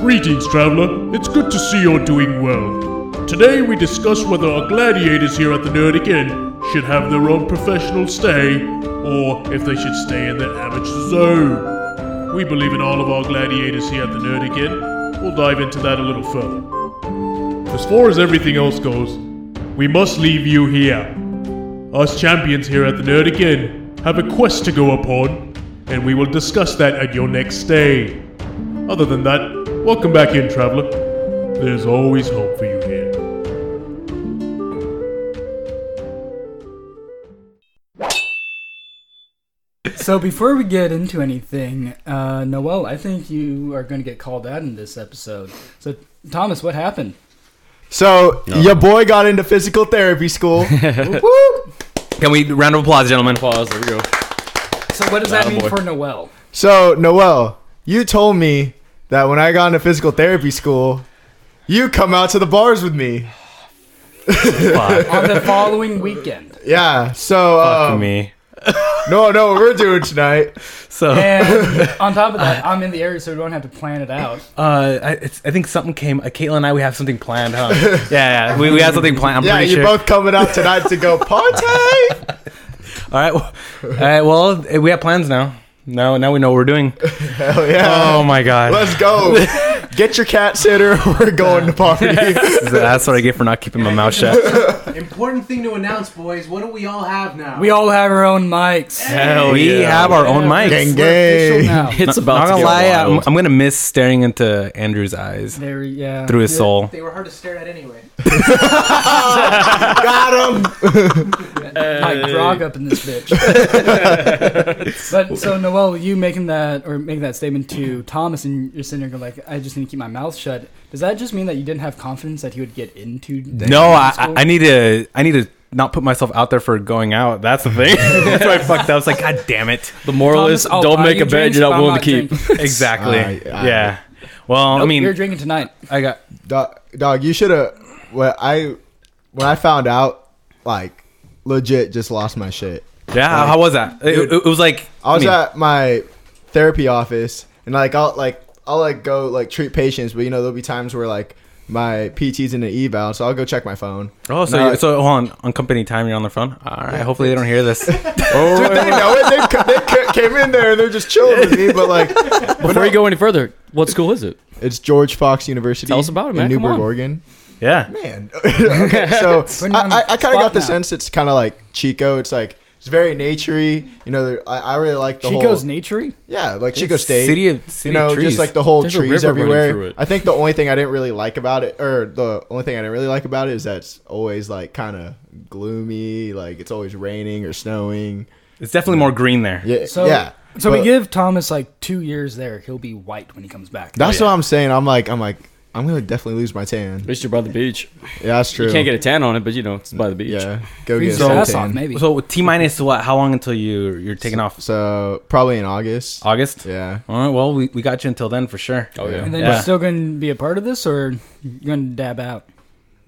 Greetings, traveler. It's good to see you're doing well. Today we discuss whether our gladiators here at the Nerdic Inn should have their own professional stay, or if they should stay in the amateur zone. We believe in all of our gladiators here at the Nerdic Inn. We'll dive into that a little further. As far as everything else goes, we must leave you here. Us champions here at the Nerdic Inn have a quest to go upon, and we will discuss that at your next stay. Other than that, welcome back in, traveler. There's always hope for you here. So before we get into anything, uh, Noel, I think you are going to get called out in this episode. So Thomas, what happened? So your boy got into physical therapy school. Can we round of applause, gentlemen? Pause. There we go. So what does that mean boy. for Noel? So Noel, you told me that when I got into physical therapy school, you come out to the bars with me. On the following weekend. Yeah. So Fuck um, me. no, no, we're doing tonight. So, And on top of that, I'm in the area, so we don't have to plan it out. uh, I, it's, I think something came. Uh, Caitlin and I, we have something planned, huh? yeah, yeah, we, we have something planned. I'm yeah, pretty you're sure. both coming out tonight to go party. All right, well, all right. Well, eh, we have plans now. Now, now we know what we're doing. Hell yeah. Oh my god, Let's go. Get your cat sitter. We're going to party. that's what I get for not keeping my mouth shut. Important thing to announce, boys. What do we all have now? We all have our own mics. Hell we have our own mics. Gang official gang. now. It's about Not to gonna get lie, I'm. I'm gonna miss staring into Andrew's eyes There, yeah. through his soul. They were hard to stare at anyway. Got him. Like grog up in this bitch. but so Noel, you making that or making that statement to Thomas, and you're sitting there going like, "I just need to keep my mouth shut." Does that just mean that you didn't have confidence that he would get into? the No, I. I I need to I need to not put myself out there for going out. That's the thing. That's why I fucked up. I was like, God damn it. The moral Thomas, is I'll don't buy make you a bet drinks, you're not I'm willing to keep. Exactly. Alright, alright. yeah. Well, I mean, you're drinking tonight. I got Dog, dog you should have. When I when I found out, like, legit, just lost my shit. yeah. How, how was that? It, it- it was like I was mean, at my therapy office, and like I'll like I'll like go like treat patients, but you know there'll be times where like my PT's in the eval, so I'll go check my phone. Oh, so No, you, so hold on on company time. You're on the phone. All right. Hopefully they don't hear this. Dude, oh. they know it. They, they came in there and they're just chilling with me, but like Before you go any further, what school is it? it's George Fox University. Tell us about it, man. In Come Newberg. Oregon. yeah. Man, okay, so Putting you on I, I, I kind of got the now. sense it's kind of like Chico. It's like it's very naturey. You know, I, I really like the Chico's whole naturey. yeah, like Chico It's State. City of city you know, trees. just like the whole There's a trees river running through everywhere. it. I think the only thing I didn't really like about it, or the only thing I didn't really like about it, is that it's always like kind of gloomy. Like it's always raining or snowing. it's definitely more green there. Yeah, So yeah. So we give Thomas like two years there. He'll be white when he comes back. That's oh, yeah. what I'm saying. I'm like, I'm like, I'm gonna definitely lose my tan. At least you're by the beach. Yeah, that's true. You can't get a tan on it, but you know it's by the beach. Yeah, go Freeze get his a ass tan. off, maybe. So T minus what? How long until you you're taking off? So probably in August. August. Yeah. All right. Well, we, we got you until then for sure. Oh yeah. and then Yeah. you're still going to be a part of this, or you're going to dab out?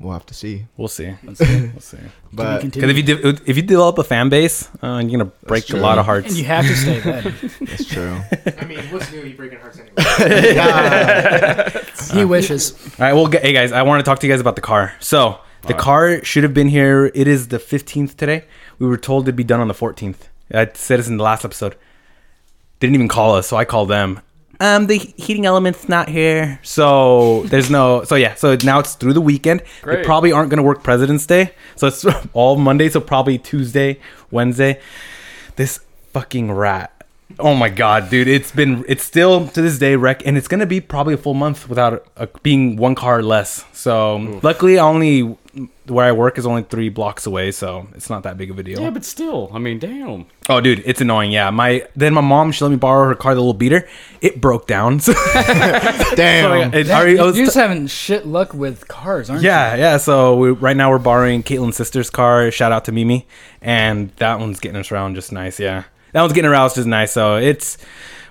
We'll have to see. We'll see. Let's see. We'll see. But Because if you de- if you develop a fan base, uh, you're gonna break a lot of hearts. and you have to stay then. that's true. I mean, what's new? You breaking hearts anyway. he wishes. All right, well, gu- hey guys, I want to talk to you guys about the car. So the car should have been here. It is the 15th today. We were told it'd be done on the 14th. I said this in the last episode. Didn't even call us, so I called them. Um, the heating element's not here, so there's no. So yeah, so now it's through the weekend. They probably aren't gonna work President's Day, so it's all Monday. So probably Tuesday, Wednesday. This fucking rat. Oh my god, dude! It's been it's still to this day wreck, and it's gonna be probably a full month without a, being one car less. So luckily, I only where I work is only three blocks away, so it's not that big of a deal. Yeah, but still, I mean, damn. oh, dude, it's annoying. Yeah, my then my mom she let me borrow her car, the little beater. It broke down. So, Damn. it already- I You're was just having shit luck with cars, aren't yeah, yeah. So we, right now we're borrowing Caitlin's sister's car. Shout out to Mimi, and that one's getting us around just nice. Yeah, that one's getting around just nice. So it's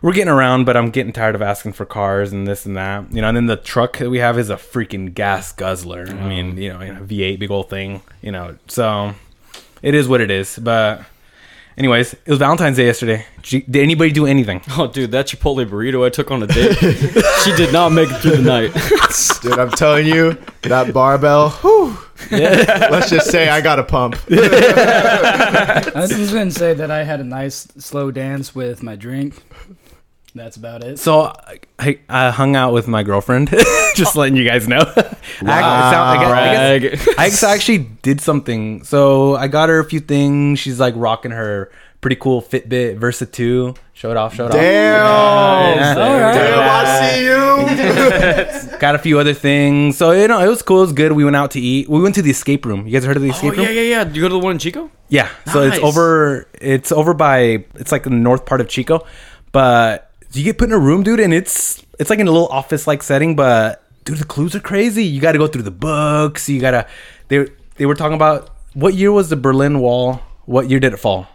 we're getting around, but I'm getting tired of asking for cars and this and that. You know, and then the truck that we have is a freaking gas guzzler. I mean, oh. you know, V8, big old thing. You know, so it is what it is. But Anyways, it was Valentine's Day yesterday. Did, anybody do anything? Oh, dude, that Chipotle burrito I took on a date. she did not make it through the night. Dude, I'm telling you, that barbell. Whew, let's just say I got a pump. I was just gonna say that I had a nice slow dance with my drink. That's about it. So I, I hung out with my girlfriend. Just letting you guys know. I, it I guess- I guess- I actually- actually did something. So I got her a few things. She's like rocking her pretty cool Fitbit Versa 2. Show it off, show it Damn. off. Yeah. Damn, I see you. Got a few other things. So you know, it was cool. It was good. We went out to eat. We went to the escape room. You guys heard of the Oh, escape yeah, room? yeah, yeah. Did you go to the one in Chico? Yeah. So it's over. It's over by. It's like the north part of Chico, but you get put in a room, dude, and it's it's like in a little office like setting. But dude, the clues are crazy. You got to go through the books. You gotta. They they were talking about what year was the Berlin Wall? What year did it fall?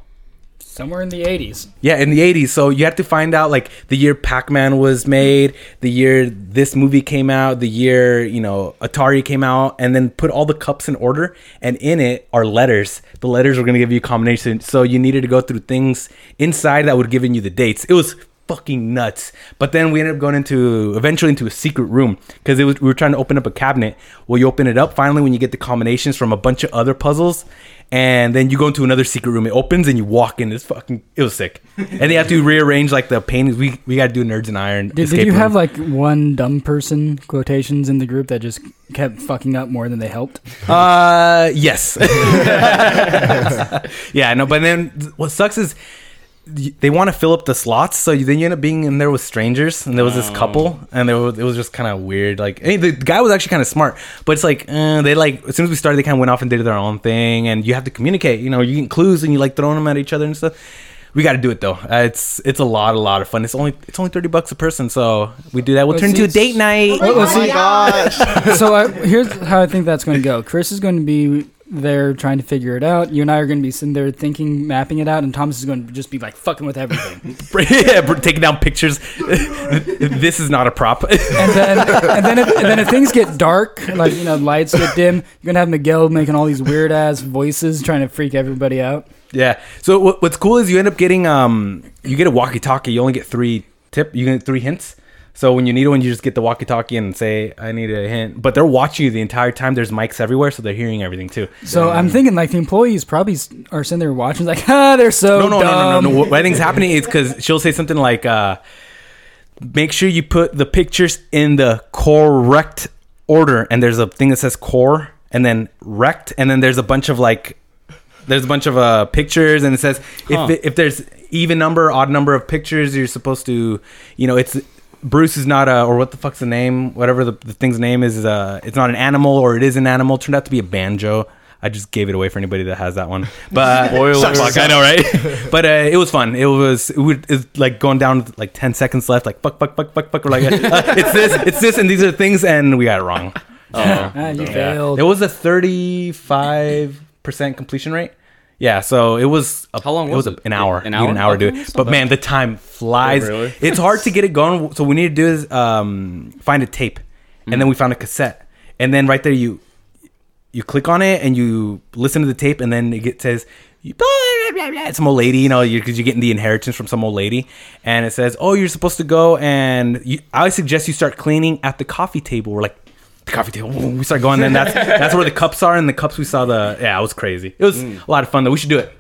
Somewhere in the 80s. Yeah, in the 80s. So you have to find out like the year Pac-Man was made, the year this movie came out, the year, you know, Atari came out, and then put all the cups in order. And in it are letters. The letters were going to give you a combination. So you needed to go through things inside that would given you the dates. It was fucking nuts. But then we ended up going into eventually into a secret room because it was we were trying to open up a cabinet. Well, you open it up finally when you get the combinations from a bunch of other puzzles, and then you go into another secret room. It opens and you walk in. It's fucking it was sick. and they have to rearrange like the paintings. We we got to do nerds and iron. Did, did you room. have like one dumb person quotations in the group that just kept fucking up more than they helped? Uh, yes. yeah, no, but then what sucks is they want to fill up the slots, so then you end up being in there with strangers, and there was this couple, and there was, it was just kind of weird. Like, hey, the guy was actually kind of smart, but it's like uh, they like as soon as we started, they kind of went off and did their own thing, and you have to communicate. You know, you get clues and you like throwing them at each other and stuff. We got to do it though. Uh, it's it's a lot, a lot of fun. It's only it's only thirty bucks a person, so we do that. We'll Well, turn see, into a date night. Oh let's my gosh. so I, here's how I think that's going to go. Chris is going to be there trying to figure it out. You and I are going to be sitting there thinking, mapping it out, and Thomas is going to just be like fucking with everything. yeah, taking down pictures. this is not a prop. And then, and then, if, and then if things get dark, like you know, lights get dim, you're gonna have Miguel making all these weird ass voices trying to freak everybody out. Yeah. So what, what's cool is you end up getting um you get a walkie-talkie. You only get three tip. You get three hints. So when you need one, you just get the walkie-talkie and say, "I need a hint." But they're watching you the entire time. There's mics everywhere, so they're hearing everything too. So I'm thinking like the employees probably are sitting there watching, like, ah, they're so No, no, no, no, no, no. What I think's happening is because she'll say something like, uh, "Make sure you put the pictures in the correct order." And there's a thing that says "core" and then "rect," and then there's a bunch of like, there's a bunch of uh, pictures, and it says Huh. if it, if there's even number, odd number of pictures, you're supposed to, you know, it's. Bruce is not a, or what the fuck's the name? Whatever the, the thing's name is, uh, it's not an animal, or it is an animal. Turned out to be a banjo. I just gave it away for anybody that has that one. But Spoiler. Fuck, I know, right? but uh, it was fun. It was it would it's like going down with, like ten seconds left. Like fuck, fuck, fuck, fuck, fuck. We're like, uh, it's this, it's this, and these are the things, and we got it wrong. Ah, you failed. It was a thirty-five percent completion rate. Yeah, so it was. A, How long it was was it? An hour. An need An hour? hour to do it. But man, the time flies. Oh, really? It's hard to get it going. So we need to do is um, find a tape, and then we found a cassette, and then right there you you click on it and you listen to the tape, and then it says. Some old lady, you know, because you're getting the inheritance from some old lady, and it says, "Oh, you're supposed to go and you, I suggest you start cleaning at the coffee table." We're like, "The coffee table." We start going, then that's that's where the cups are, and the cups we saw the yeah, it was crazy. It was mm. a lot of fun though. We should do it.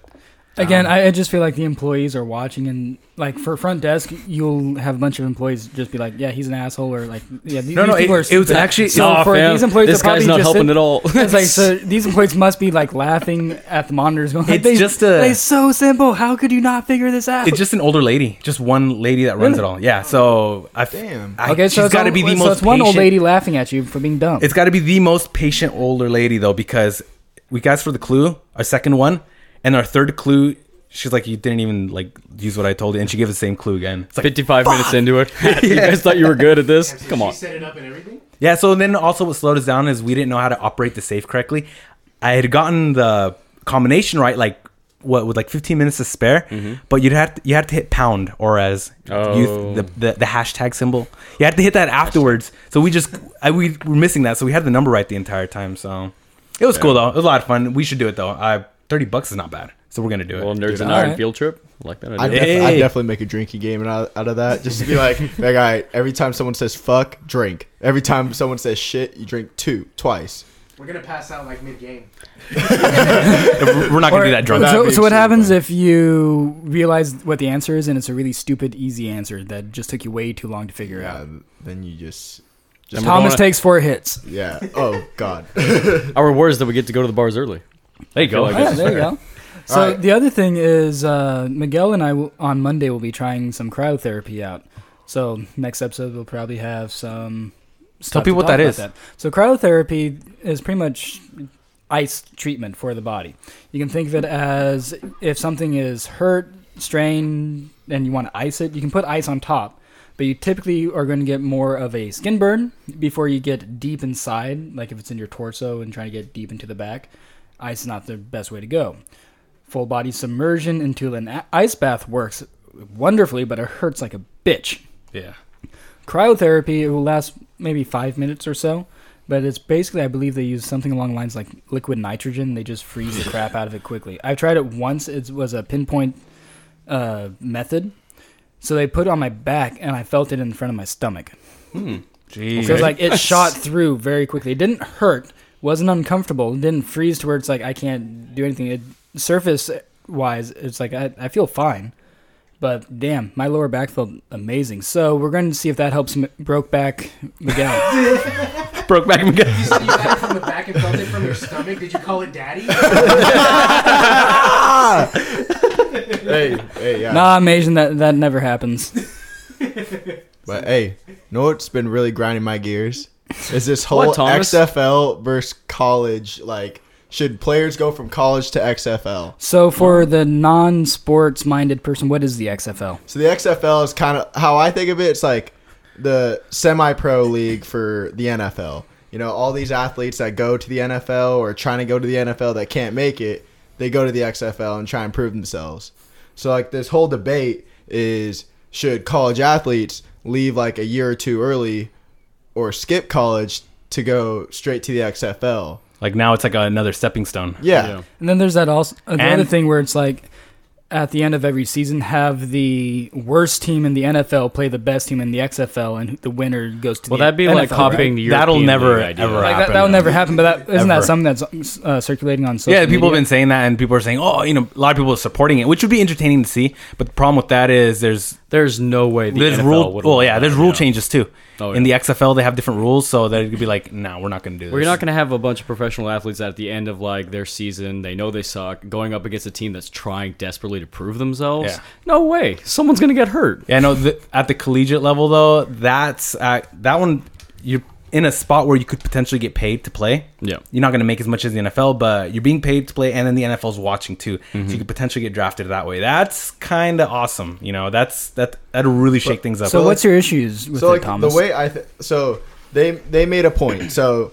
Again, um, I, I just feel like the employees are watching, and like for front desk, you'll have a bunch of employees just be like, "Yeah, he's an asshole," or like, "Yeah, these, No, these no, people it- are it was stupid." actually- so Nah, for fam, these employees, this they're probably guy's not just helping sit- at all. It's like so these employees must be like laughing at the monitors, going, like, It's they, just a- It's so simple. How could you not figure this out?" It's just an older lady, just one lady that runs Really? it all. Yeah, so I Damn. I, okay, so she's it's got to all- be the so most it's one old lady laughing at you for being dumb. It's got to be the most patient older lady though, because we asked for the clue, our second one, and our third clue. She's like, you didn't even like use what I told you, and she gave the same clue again. It's like, 55 minutes into it. you guys thought you were good at this? So Come she on. set it up and everything. yeah. So then also what slowed us down is we didn't know how to operate the safe correctly. I had gotten the combination right, like what with like 15 minutes to spare, mm-hmm. but you'd have to, you had to hit pound or as Oh. youth the, the the hashtag symbol. You had to hit that afterwards. So we just I, we were missing that, so we had the number right the entire time. So it was cool though. It was a lot of fun. We should do it though. I 30 bucks is not bad. So we're gonna do it. Well, nerds Dude, and iron right. field trip. I like that I'd, idea. def- Hey. I'd definitely make a drinking game out, out of that. Just to be like, like, all right, every time someone says fuck, drink. Every time someone says shit, you drink two, twice. We're gonna pass out like mid game. we're not gonna do that drunk. So, so what happens fun. if you realize what the answer is and it's a really stupid, easy answer that just took you way too long to figure Yeah, out? then you just, Then we're Thomas going- takes four hits. yeah. Oh God. Our reward is that we get to go to the bars early. There you go. I feel like yeah, this there you go. So Alright. the other thing is uh, Miguel and I will, on Monday will be trying some cryotherapy out. So next episode we'll probably have some. stuff to people what that is. that. So cryotherapy is pretty much ice treatment for the body. You can think of it as if something is hurt, strained, and you want to ice it, you can put ice on top. But you typically are going to get more of a skin burn before you get deep inside, like if it's in your torso and trying to get deep into the back. Ice is not the best way to go. Full body submersion into an ice bath works wonderfully, but it hurts like a bitch. Yeah. Cryotherapy it will last maybe five minutes or so, but it's basically I believe they use something along the lines like liquid nitrogen. They just freeze the crap out of it quickly. I've tried it once. It was a pinpoint uh, method. So they put it on my back and I felt it in front of my stomach. Hmm. Jeez. So it's like it shot through very quickly. It didn't hurt, wasn't uncomfortable, it didn't freeze to where it's like I can't do anything. It, surface wise, it's like I, I feel fine. But damn, my lower back felt amazing. So we're going to see if that helps M- broke back Miguel. broke back again. You you got it from the back and felt it from your stomach. Did you call it daddy? hey, hey, yeah. nah, I'm Asian. That that never happens. But hey, know what's been really grinding my gears? Is this whole What, XFL versus college? Like, should players go from college to XFL? So for the non-sports minded person, what is the XFL? So the XFL is kind of how I think of it. It's like the semi-pro league for the NFL. You know, all these athletes that go to the NFL or trying to go to the NFL that can't make it, they go to the XFL and try and prove themselves. So like this whole debate is should college athletes leave like a year or two early or skip college to go straight to the XFL? Like now it's like another stepping stone. Yeah. And then there's that also uh, the And- other thing where it's like at the end of every season have the worst team in the NFL play the best team in the XFL and the winner goes to Well, the that'd be NFL, like copying right? the That'll never, idea. ever like happen. that'll never happen, but that isn't Ever. that something that's uh, circulating on social Yeah, people have been saying that, and people are saying, "Oh, you know, a lot of people are supporting it," which would be entertaining to see. But the problem with that is there's There's no way the there's NFL rule. would Well, yeah, there's rule changes too. Oh, In the. XFL, they have different rules, so that it could be like, "No, we're not going to do this." Well, you're not going to have a bunch of professional athletes that at the end of like their season, they know they suck, going up against a team that's trying desperately to prove themselves. Yeah. No way. Someone's going to get hurt. Yeah, no. The, at the collegiate level, though, that's at, that one. You're in a spot where you could potentially get paid to play. Yeah. You're not going to make as much as the NFL, but you're being paid to play, and then the NFL's watching too, Mm-hmm. so you could potentially get drafted that way. That's kind of awesome. You know, that's that that'll really shake things up. So what's your issues with so it, like Thomas? the way I th- so they they made a point. So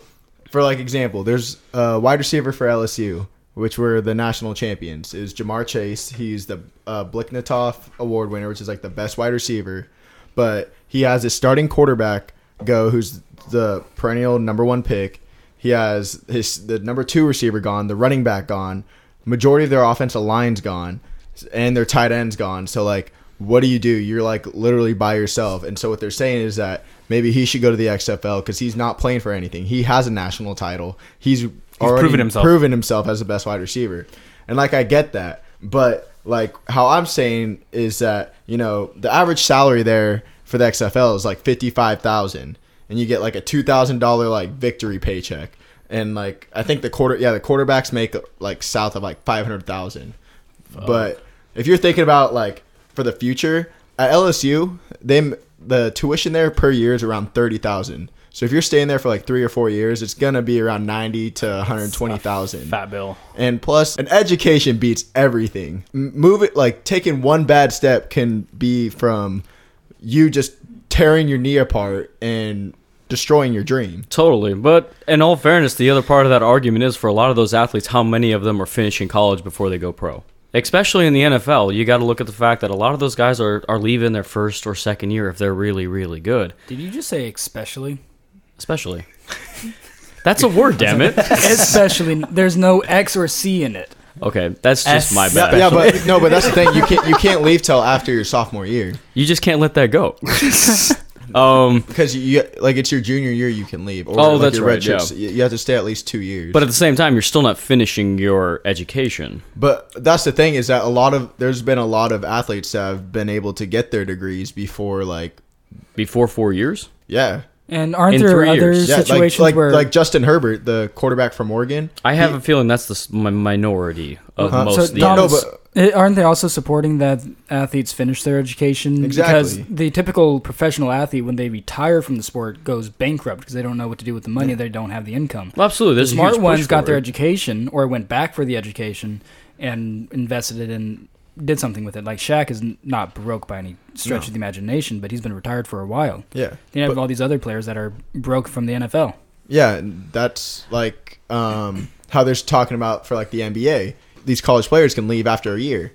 for like example, there's a wide receiver for LSU, which were the national champions. Is Ja'Marr Chase? He's the uh, Biletnikoff Award winner, which is like the best wide receiver. But he has his starting quarterback go, who's the perennial number one pick. He has his the number two receiver gone, the running back gone, majority of their offensive line's gone, and their tight end's gone. So like, what do you do? You're like literally by yourself. And so what they're saying is that maybe he should go to the XFL because he's not playing for anything. He has a national title. He's, already proven himself. proven himself as the best wide receiver. And like I get that, but like how I'm saying is that you know the average salary there for the XFL is like fifty five thousand, and you get like a two thousand dollar like victory paycheck, and like I think the quarter yeah the quarterbacks make like south of like five hundred thousand, but if you're thinking about like for the future at LSU, they the tuition there per year is around thirty thousand. So if you're staying there for like three or four years, it's gonna be around ninety to one hundred twenty thousand. fat bill? And plus, an education beats everything. M- Move it like taking one bad step can be from you just tearing your knee apart and destroying your dream. Totally. But in all fairness, the other part of that argument is for a lot of those athletes, how many of them are finishing college before they go pro? Especially in the NFL, you got to look at the fact that a lot of those guys are, are leaving their first or second year if they're really, really good. Did you just say especially? Especially. That's a word, damn it. especially, there's no X or C in it. Okay, that's just S- my bad. yeah, but no, but that's the thing. You can't you can't leave till after your sophomore year You just can't let that go. um, because you, you like it's your junior year you can leave. Or Oh, like that's your right, red shirts, You you have to stay at least two years. but at the same time, you're still not finishing your education. But that's the thing is that a lot of there's been a lot of athletes that have been able to get their degrees before like Before four years? yeah And aren't In there three other years. yeah like situations like, where like Justin Herbert the quarterback from Oregon I have a feeling that's the s- mi- minority of Uh-huh. most So of the Tom- no but aren't they also supporting that athletes finish their education? Exactly. Because the typical professional athlete, when they retire from the sport, goes bankrupt because they don't know what to do with the money. They don't have the income. Well, absolutely. The There's a smart ones got their education or went back for the education and invested it in did something with it. Like Shaq is not broke by any stretch No. of the imagination, but he's been retired for a while. yeah Then you have But- all these other players that are broke from the NFL. yeah that's like um how they're talking about for like the NBA these college players can leave after a year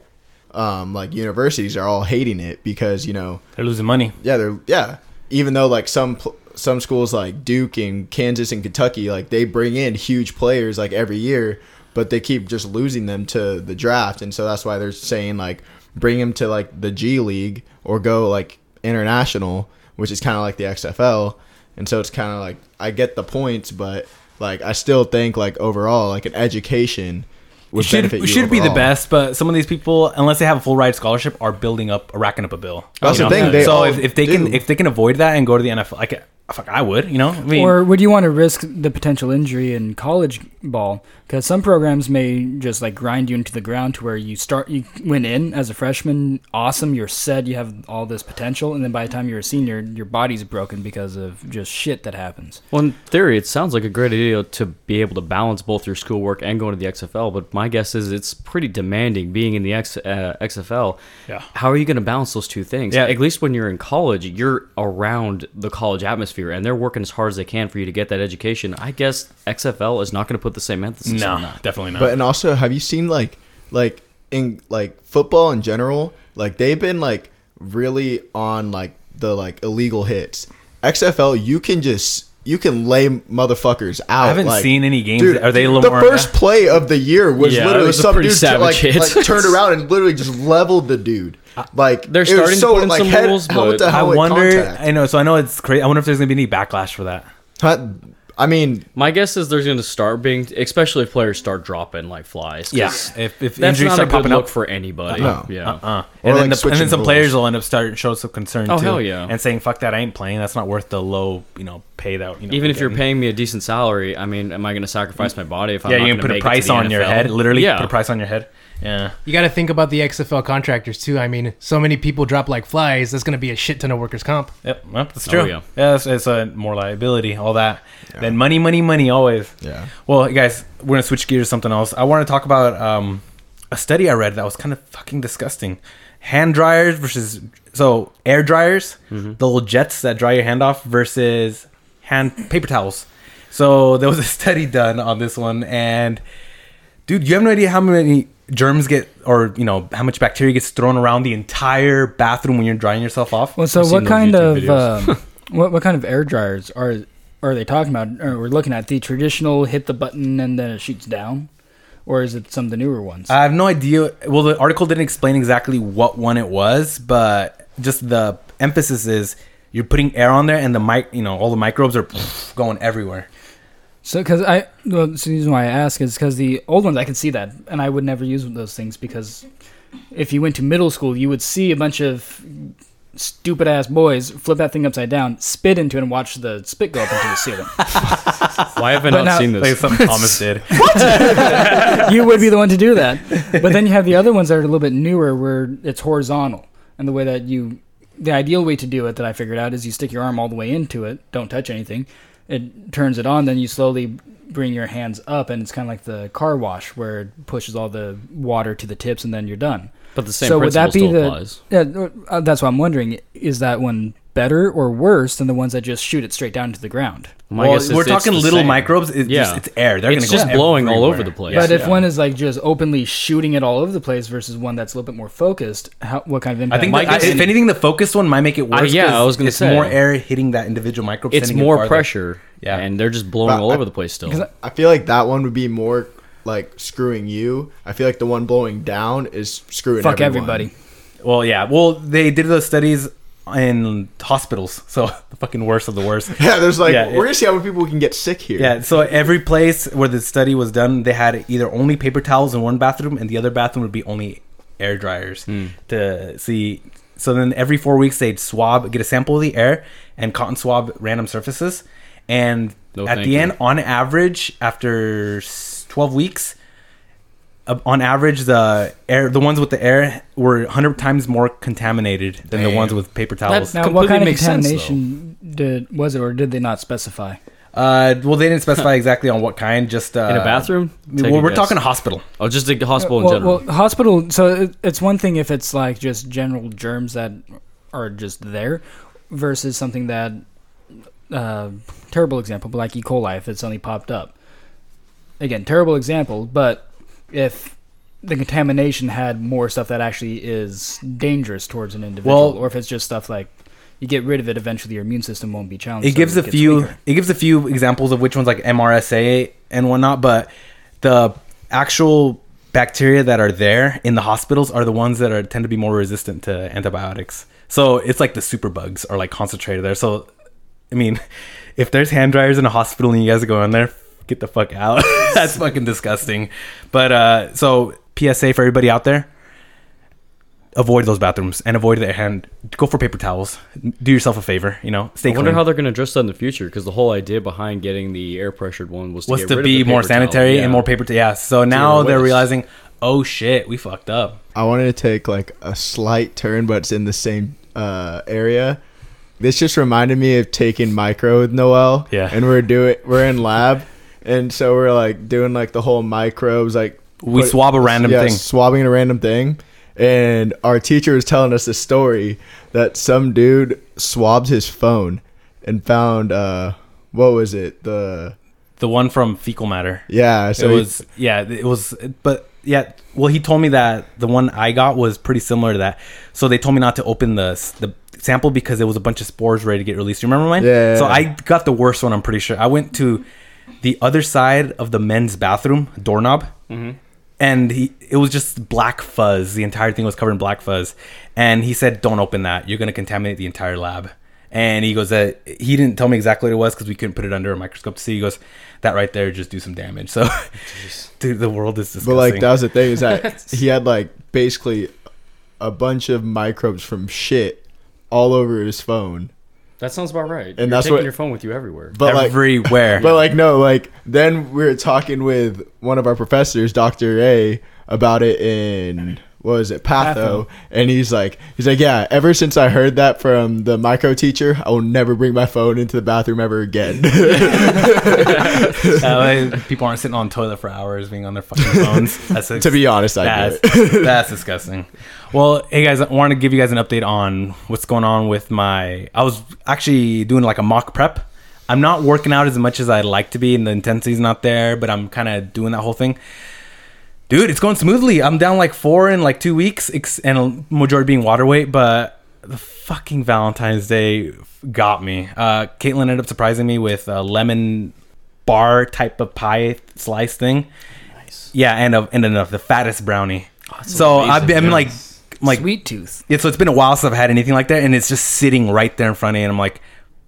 um like universities are all hating it because you know They're losing money. yeah, they're yeah. Even though like some pl- some schools like Duke and Kansas and Kentucky, like they bring in huge players like every year, but they keep just losing them to the draft, and so that's why they're saying like bring them to like the G League or go like international, which is kind of like the XFL, and so it's kind of like I get the points, but like I still think like overall like an education would should benefit should be the best, but some of these people, unless they have a full ride scholarship, are building up, racking up a bill. That's the know? thing, so if, if they can if they can avoid that and go to the NFL, like fuck, I would. You know, I mean, or would you want to risk the potential injury in college ball? Because some programs may just like grind you into the ground to where you start, you went in as a freshman, awesome, you're set, you have all this potential, and then by the time you're a senior, your body's broken because of just shit that happens. Well, in theory, it sounds like a great idea to be able to balance both your schoolwork and going to the XFL. But my guess is it's pretty demanding being in the X, uh, XFL. Yeah. How are you going to balance those two things? Yeah. At least when you're in college, you're around the college atmosphere, and they're working as hard as they can for you to get that education. I guess XFL is not going to put the same emphasis no, on that. definitely not. But and also, have you seen like like in like football in general? Like they've been like really on like the like illegal hits. XFL, you can just you can lay motherfuckers out. I haven't like- seen any games. Dude, are they a little the first play of the year was Yeah, literally was some dude like, like turned around and literally just leveled the dude. Like They're starting to put in some head- rules, but I wonder. contact. I know. So I know it's crazy. I wonder if there's gonna be any backlash for that. Huh? I mean, My guess is there's going to start being, especially if players start dropping like flies. 'cause Yeah. If if That's injuries not a start good popping look up. for anybody. No. Yeah. Uh, Or, and, then like, the, and then some rules. players will end up starting show some concern Oh, too, hell yeah. and saying "fuck that, I ain't playing. That's not worth the low, you know, pay that." You know, Even if you're paying me a decent salary, I mean, am I going to sacrifice my body if I'm yeah, you going can put a price on your head. Literally, yeah. put a price on your head. Yeah, You got to think about the XFL contractors too. I mean, so many people drop like flies. That's going to be a shit ton of workers' comp. yep, yep that's Oh, true. yeah. yeah, it's, it's a more liability, all that. Then money, money, money, always. yeah. Well, guys, we're gonna switch gears to something else. I want to talk about um, a study I read that was kind of fucking disgusting. Hand dryers versus so air dryers, Mm-hmm. the little jets that dry your hand off versus hand paper towels. So there was a study done on this one, and dude, you have no idea how many germs get or you know how much bacteria gets thrown around the entire bathroom when you're drying yourself off. Well, so I've what kind of videos. um, what what kind of air dryers are are they talking about? Are we're looking at the traditional hit the button and then it shoots down, or is it some of the newer ones? I have no idea. Well, the article didn't explain exactly what one it was, but just the emphasis is you're putting air on there, and the mic, you know, all the microbes are going everywhere. So, because I, well, the reason why I ask is because the old ones I could see that, and I would never use those things because if you went to middle school, you would see a bunch of stupid ass boys flip that thing upside down, spit into it, and watch the spit go up into the ceiling. Why have I But not now- seen Like this? something Thomas did. What? you would be the one to do that. But then you have the other ones that are a little bit newer where it's horizontal. And the way that you, the ideal way to do it that I figured out is you stick your arm all the way into it, don't touch anything. It turns it on, then you slowly bring your hands up, and it's kind of like the car wash where it pushes all the water to the tips, and then you're done. But the same so would principle that be still the? applies. Yeah, uh, that's what I'm wondering. Is that one better or worse than the ones that just shoot it straight down to the ground? My well, guess we're talking little same. microbes. It's Yeah. just it's air. They're It's gonna just go blowing all over the place. But if one is like just openly shooting it all over the place versus one that's a little bit more focused, how, what kind of impact? I think My that, guess- if anything, the focused one might make it worse. Yeah, I was gonna it's say. more air hitting that individual microbe. It's sending it more pressure. Yeah. And they're just blowing But all I- over the place still. I feel like that one would be more like screwing you, I feel like the one blowing down is screwing Fuck everyone. everybody. Well, yeah. Well, they did those studies in hospitals, so the fucking worst of the worst. Yeah, there's like Yeah, we're it- gonna see how many people can get sick here. Yeah, so every place where the study was done, they had either only paper towels in one bathroom, and the other bathroom would be only air dryers hmm. to see. So then every four weeks they'd swab, get a sample of the air, and cotton swab random surfaces, and No, at the you. end, on average, after twelve weeks, uh, on average, the air, the ones with the air, were hundred times more contaminated than the Damn. ones with paper towels. Now, completely what kind of makes sense, contamination did was it, or did they not specify? Uh, well, they didn't specify exactly on what kind. Just uh, In a bathroom? Take Well, a we're guess. talking hospital. Oh, just the hospital in well, general. well, hospital. So it, it's one thing if it's like just general germs that are just there, versus something that uh, terrible example, but like E. coli if it's only popped up. Again, terrible example, but if the contamination had more stuff that actually is dangerous towards an individual, Well- or if it's just stuff like you get rid of it, eventually your immune system won't be challenged. it so gives a few weaker. it gives a few examples of which ones like MRSA and whatnot, but the actual bacteria that are there in the hospitals are the ones that are tend to be more resistant to antibiotics. So it's like the super bugs are like concentrated there. So I mean, if there's hand dryers in a hospital and you guys go in there, get the fuck out. That's fucking disgusting. But uh so PSA for everybody out there. Avoid those bathrooms and avoid the hand. Go for paper towels. Do yourself a favor, you know. Stay I wonder clean. how they're going to address that in the future because the whole idea behind getting the air pressured one was to, was get to rid of be the more paper towel. sanitary Yeah. and more paper. T- yeah. So now they're realizing, oh shit, we fucked up. I wanted to take like a slight turn, but it's in the same uh, area. This just reminded me of taking micro with Noel. Yeah. And we're doing we're in lab, and so we're like doing like the whole microbes like We put- swab a random yeah, thing. swabbing a random thing. And our teacher was telling us a story that some dude swabbed his phone and found uh what was it the The one from fecal matter. yeah so it he- was yeah, it was but yeah, well he told me that the one I got was pretty similar to that. So they told me not to open the the sample because there was a bunch of spores ready to get released. You remember mine? Yeah, So. I got the worst one, I'm pretty sure. I went to the other side of the men's bathroom doorknob. And he, it was just black fuzz. The entire thing was covered in black fuzz. And he said, "Don't open that. You're gonna contaminate the entire lab." And he goes, that he didn't tell me exactly what it was because we couldn't put it under a microscope to see. He goes, "That right there just do some damage." So, dude, the world is disgusting. But like that was the thing is that he had like basically a bunch of microbes from shit all over his phone. That sounds about right. And You're that's taking what- your phone with you everywhere. But like everywhere. but like no, like then we were talking with one of our professors, Dr. A, about it in what was it, Patho, Patho. and he's like he's like, Yeah, ever since I heard that from the micro teacher, I will never bring my phone into the bathroom ever again. That way people aren't sitting on the toilet for hours being on their fucking phones. That's to be honest, I that's, that's disgusting. Well, hey guys, I want to give you guys an update on what's going on with my. I was actually doing like a mock prep. I'm not working out as much as I'd like to be, and the intensity's not there. But I'm kind of doing that whole thing. Dude, it's going smoothly. I'm down like four in like two weeks, and majority being water weight. But the fucking Valentine's Day got me. Uh, Caitlin ended up surprising me with a lemon bar type of pie slice thing. Nice. Yeah, and a, and enough the fattest brownie. so I've been I'm like like Sweet tooth. yeah, so it's been a while since I've had anything like that, and it's just sitting right there in front of me, and I'm like,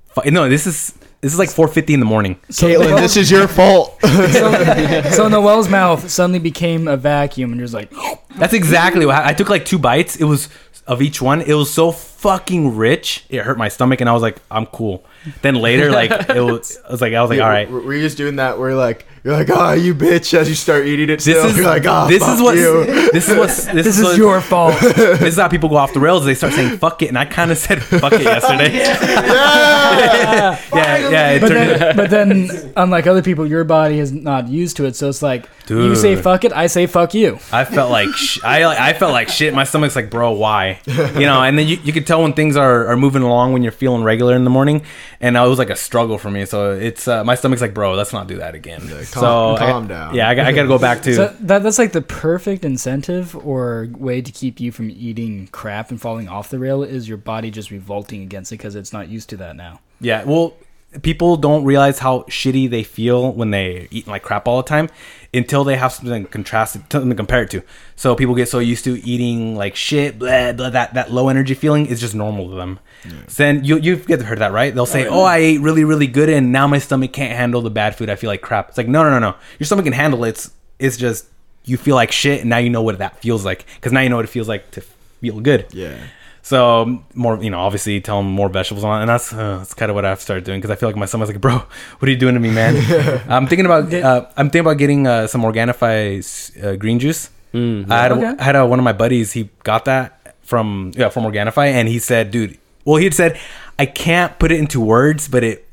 fu- no, this is this is like 4:50 in the morning. Caitlin, this is your fault. so, so Noel's mouth suddenly became a vacuum, and you're just like, That's exactly what I, I took like two bites. It was of each one. It was so fucking rich. It hurt my stomach, and I was like, I'm cool. Then later, like it was, I was like, I was like, all right. Were were you just doing that where like you're like, oh you bitch as you start eating it This still. is you're like, oh this is what you. this is what this, "This is is what- your fault." this is how people go off the rails. They start saying "fuck it," and I kind of said "fuck it" yesterday. yeah. yeah, yeah. It But turned, then, but then, unlike other people, your body is not used to it, so it's like Dude. you say "fuck it," I say "fuck you." I felt like sh- I I felt like shit. My stomach's like, bro, why? You know. And then you, you could tell when things are, are moving along when you're feeling regular in the morning, and it was like a struggle for me. So it's uh, my stomach's like, bro, let's not do that again. Calm- so I- calm down. Yeah, I, got- I got to go back to. So that that's like the perfect incentive or way to keep you from eating crap and falling off the rail is your body just revolting against it because it's not used to that now. Yeah, well, people don't realize how shitty they feel when they eat like crap all the time until they have something to contrast it, something to compare it to. So people get so used to eating like shit, blah, blah, that that low energy feeling is just normal to them. So then you you've heard that right? They'll say, "Oh, I ate really really good, and now my stomach can't handle the bad food. I feel like crap." It's like no no no no, your stomach can handle it. It's it's just you feel like shit, and now you know what that feels like because now you know what it feels like to feel good. Yeah. So more, you know, obviously tell them more vegetables on, and that's uh, that's kind of what I've started doing because I feel like my stomach's like, bro, what are you doing to me, man? I'm thinking about uh, I'm thinking about getting uh, some Organifi uh, green juice. Mm, I had, Okay. a, I had a, one of my buddies. He got that from yeah from Organifi, and he said, dude, well, he had said, I can't put it into words, but it.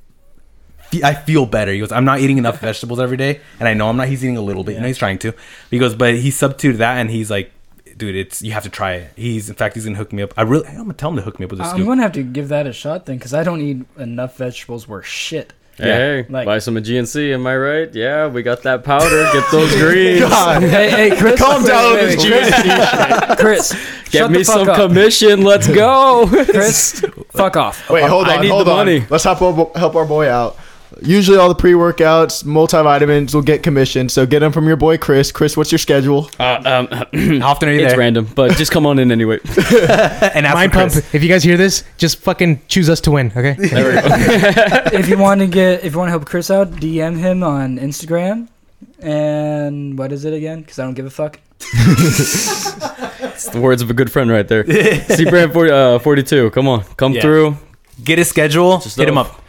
I feel better. He goes, I'm not eating enough vegetables every day, and I know I'm not. He's eating a little bit. You know, he's trying to. He goes, but he substituted that, and he's like, dude, it's you have to try it. He's in fact, he's gonna hook me up. I really, I'm gonna tell him to hook me up with this. I'm scoop. gonna have to give that a shot then, because I don't eat enough vegetables worth shit. Hey, hey, like- buy some of GNC. Am I right? Yeah, we got that powder. Get those greens. God. hey, hey, Chris, Calm down wait, with wait, this wait, Chris, Get shut me the fuck some up. commission. Let's go. Chris, fuck off. Wait, uh, hold on. I on, need hold the on. money. Let's help our, help our boy out. Usually, all the pre-workouts, multivitamins will get commissioned. So get them from your boy Chris. Chris, what's your schedule? Uh, um, How often are you it's there? random, but just come on in anyway. and Mind pump. If you guys hear this, just fucking choose us to win. Okay. There we go. if you want to get, if you want to help Chris out, DM him on Instagram. And what is it again? Because I don't give a fuck. It's the words of a good friend right there. C Brand 40, uh, 42. Come on. Come Yeah. through. Get his schedule. Just hit him off. up.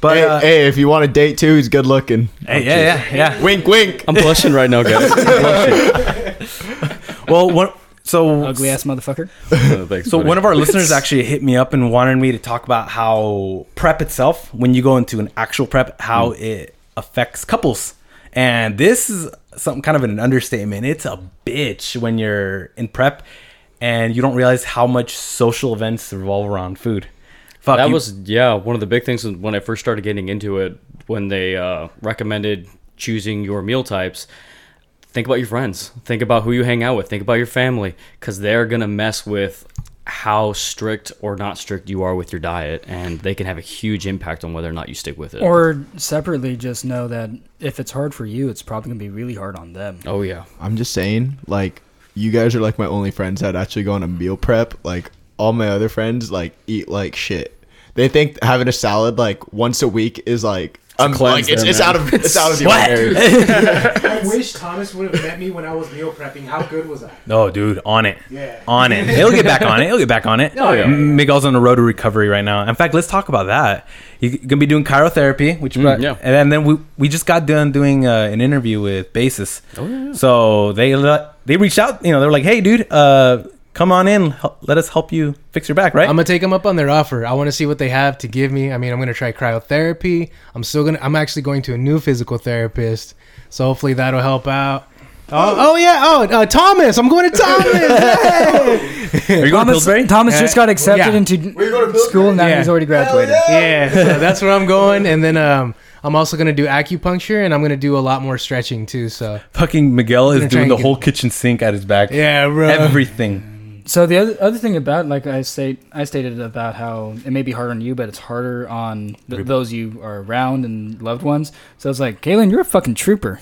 But hey, uh, hey, if you want a date too, he's good looking. hey, yeah, yeah, yeah. Wink, wink. I'm blushing right now, guys. I'm blushing. Well, one, so Ugly ass motherfucker. Uh, thanks, So buddy. one of our listeners actually hit me up and wanted me to talk about how prep itself, when you go into an actual prep, how it affects couples. And this is some kind of an understatement. It's a bitch when you're in prep and you don't realize how much social events revolve around food. Fuck that you- was yeah one of the big things when I first started getting into it when they uh, recommended choosing your meal types. Think about your friends. Think about who you hang out with. Think about your family because they're gonna mess with how strict or not strict you are with your diet, and they can have a huge impact on whether or not you stick with it. Or separately, just know that if it's hard for you, it's probably gonna be really hard on them. oh yeah, I'm just saying, like, you guys are like my only friends that actually go on a meal prep. Like, all my other friends like eat like shit. They think having a salad like once a week is like, um, cleanse like it's, it's out of it's out of the What? ordinary. I wish Thomas would have met me when I was meal prepping. How good was I? No, dude, on it. Yeah. On it. He'll get back on it. He'll get back on it. Oh, yeah. Miguel's on the road to recovery right now. In fact, let's talk about that. You're gonna be doing cryotherapy, which Mm, yeah. and then, then we we just got done doing uh, an interview with Basis. Oh, yeah, yeah. So they let, they reached out. You know, they're like, "Hey, dude, uh, come on in. Let us help you fix your back." Right? I'm gonna take them up on their offer. I want to see what they have to give me. I mean, I'm gonna try cryotherapy. I'm still gonna. I'm actually going to a new physical therapist, so hopefully that'll help out. Oh, oh yeah. Oh, uh, Thomas. I'm going to Thomas. Hey! Are you going to Thomas, Pillsbury? Thomas just got accepted yeah. into school. Now Yeah. he's already graduated. yeah, so that's where I'm going, and then um, I'm also gonna do acupuncture, and I'm gonna do a lot more stretching too. So Fucking Miguel is Gonna try doing and the get- whole kitchen sink at his back. yeah, bro. Everything. So the other other thing about like I state I stated about how it may be hard on you, but it's harder on th- those you are around and loved ones. So it's like, Kaylin, you're a fucking trooper.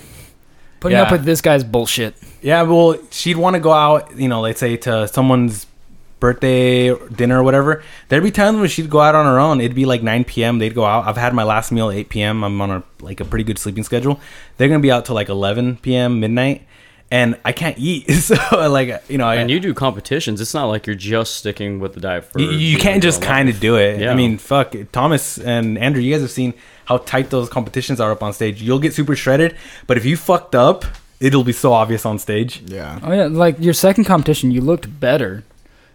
Putting up with this guy's bullshit. Yeah, well, she'd want to go out, you know, let's say to someone's birthday or dinner or whatever. There'd be times when she'd go out on her own. It'd be like 9 p.m. They'd go out. I've had my last meal at 8 p.m. I'm on a like a pretty good sleeping schedule. They're gonna be out till like 11 p.m. midnight, and I can't eat. So like you know, I, and you do competitions. It's not like you're just sticking with the diet for. you, you can't just kind of do it. Yeah. I mean, fuck, Thomas and Andrew, you guys have seen how tight those competitions are up on stage. You'll get super shredded, but if you fucked up, it'll be so obvious on stage. Yeah. Oh yeah, like your second competition, you looked better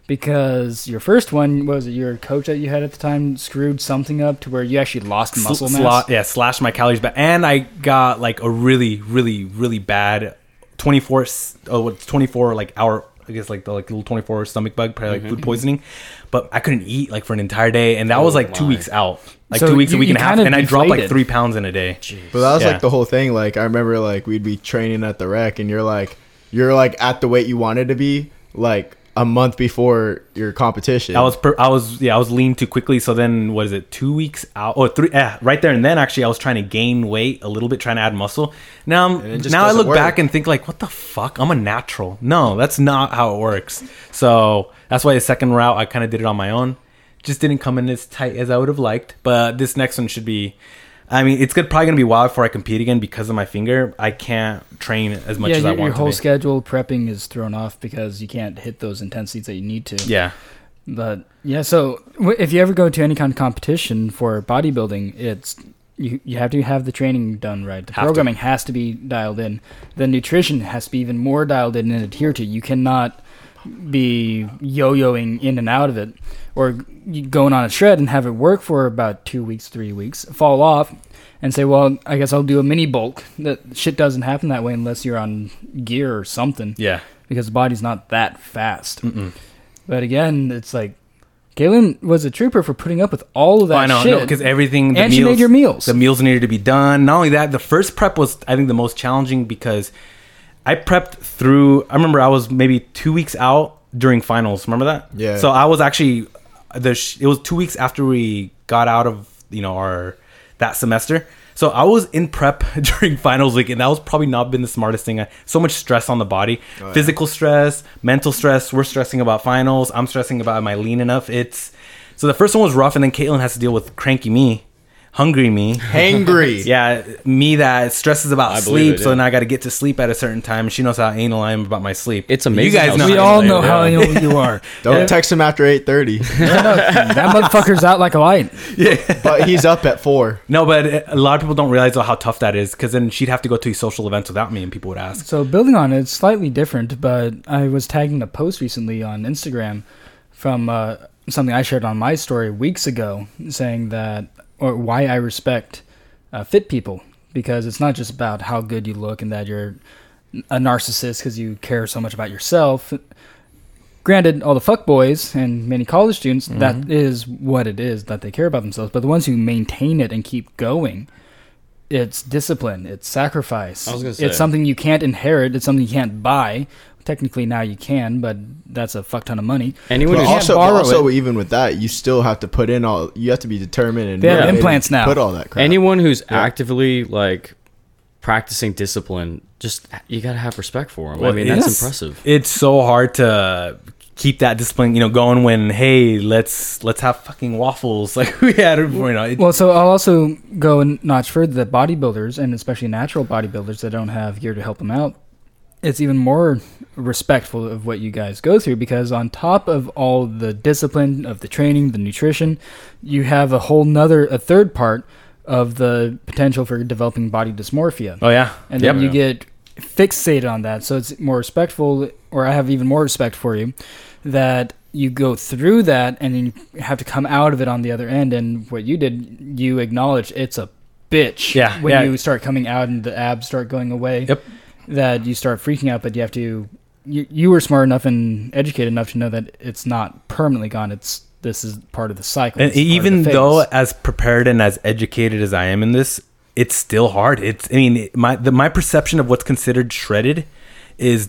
because your first one was it your coach that you had at the time screwed something up to where you actually lost muscle Sl- mass. sla- yeah, slash my calories back, and I got like a really, really, really bad twenty four. Oh, what's twenty four like hour? I guess like the like little twenty four stomach bug, probably like mm-hmm, food mm-hmm. poisoning. But I couldn't eat like for an entire day, and that oh was like two my. weeks out, like So two weeks, a week and a half, kinda and I dropped like three pounds in a day. But that was Yeah. like the whole thing. Like I remember, like we'd be training at the rec, and you're like, you're like at the weight you wanted to be, like a month before your competition. I was per, I was yeah I was lean too quickly. So then what is it? Two weeks out or three? Yeah, right there and then actually I was trying to gain weight a little bit, trying to add muscle. Now I'm, now I look work. back and think like, what the fuck? I'm a natural. No, that's not how it works. So that's why the second route I kind of did it on my own. Just didn't come in as tight as I would have liked. But this next one should be. I mean, it's good. Probably gonna be wild before I compete again because of my finger. I can't train as much yeah, as I your, your whole to. schedule prepping is thrown off because you can't hit those intensities that you need to. Yeah. But yeah, so w- if you ever go to any kind of competition for bodybuilding, it's you, you have to have the training done right. The Have to. programming has to be dialed in. The nutrition has to be even more dialed in and adhered to. You cannot be yo-yoing in and out of it or going on a shred and have it work for about two weeks, three weeks, fall off, and say, "Well, I guess I'll do a mini bulk." That shit doesn't happen that way unless you're on gear or something Yeah. because the body's not that fast. But again, it's like Galen was a trooper for putting up with all of that Oh, I know, shit. because everything. The And meals, she made your meals. The meals needed to be done. Not only that, the first prep was, I think, the most challenging because I prepped through. I remember I was maybe two weeks out during finals. Remember that? Yeah. So I was actually the. It was two weeks after we got out of you know our that semester. So I was in prep during finals week, and that was probably not been the smartest thing. I, so much stress on the body, oh, physical stress, mental stress. We're stressing about finals. I'm stressing about am I lean enough? It's so the first one was rough, and then Caitlin has to deal with cranky me, hungry me. hangry. Yeah, me that stresses about I sleep. it, so yeah. then I got to get to sleep at a certain time. She knows how anal I am about my sleep. It's amazing. You amazing guys know. we all know Yeah. how anal you are. Don't text him after eight thirty. that motherfucker's out like a light. Yeah, but he's up at four. No, but a lot of people don't realize how tough that is because then she'd have to go to social events without me, and people would ask. So building on it, it's slightly different, but I was tagging a post recently on Instagram from uh, something I shared on my story weeks ago, saying that or why I respect uh, fit people because it's not just about how good you look and that you're a narcissist because you care so much about yourself. Granted, all the fuckboys and many college students, that is what it is that they care about themselves. But the ones who maintain it and keep going, it's discipline, it's sacrifice. I was gonna say. It's something you can't inherit. It's something you can't buy. Technically, now you can, but that's a fuck ton of money. Anyone But who's can't also, borrow also it. even with that, you still have to put in all. You have to be determined and They have motivated implants now. Put all that crap. anyone who's Yeah. actively like practicing discipline, just you gotta have respect for them. I mean, that's it's- impressive. It's so hard to keep that discipline, you know, going when hey, let's let's have fucking waffles like we had before, you know. It, Well, so I'll also go a notch further that bodybuilders, and especially natural bodybuilders that don't have gear to help them out, it's even more respectful of what you guys go through because on top of all the discipline of the training, the nutrition, you have a whole nother, a third part of the potential for developing body dysmorphia. oh yeah, and Yep. then you get fixated on that. So it's more respectful, or I have even more respect for you, that you go through that and then you have to come out of it on the other end. And what you did, you acknowledge it's a bitch. Yeah, When yeah. you start coming out and the abs start going away. Yep. That you start freaking out, but you have to. You, you were smart enough and educated enough to know that it's not permanently gone. It's this is part of the cycle. And It's part the even though as prepared and as educated as I am in this, it's still hard. It's I mean my the, my perception of what's considered shredded is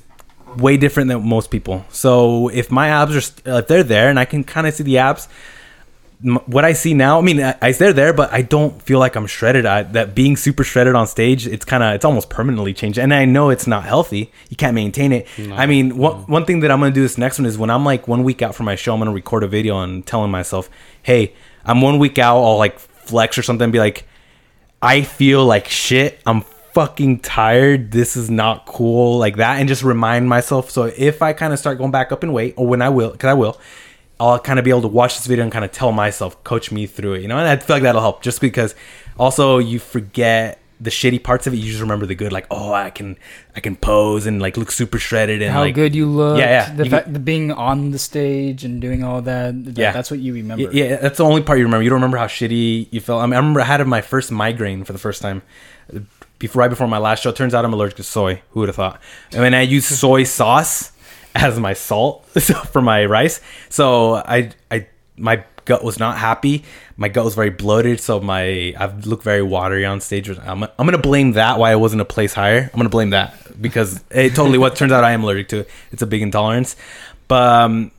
way different than most people. So if my abs are st- if they're there and I can kind of see the abs, what I see now, I mean, I, I they're there, but I don't feel like I'm shredded. I, that being super shredded on stage, it's kind of it's almost permanently changed, and I know it's not healthy. You can't maintain it. I mean, one mm. one thing that I'm gonna do this next one is when I'm like one week out from my show, I'm gonna record a video and telling myself, hey, I'm one week out. I'll like flex or something, be like, I feel like shit. I'm fucking tired. This is not cool like that and just remind myself so if I kind of start going back up in weight or when I will cuz I will I'll kind of be able to watch this video and kind of tell myself coach me through it, you know? And I feel like that'll help just because also you forget the shitty parts of it. You just remember the good like oh, I can I can pose and like look super shredded and how like good you look. Yeah, yeah. The You fact the being on the stage and doing all that. th- Yeah. that's what you remember. Yeah, that's the only part you remember. You don't remember how shitty you felt. I, mean, I remember I had my first migraine for the first time uh, before right before my last show. Turns out I'm allergic to soy. Who would have thought? I mean, I use soy sauce as my salt for my rice. So I, I, my gut was not happy. My gut was very bloated. So my, I've looked very watery on stage. I'm, I'm gonna blame that. Why I wasn't a place higher. I'm gonna blame that because it totally what turns out I am allergic to. it. It's a big intolerance. But um,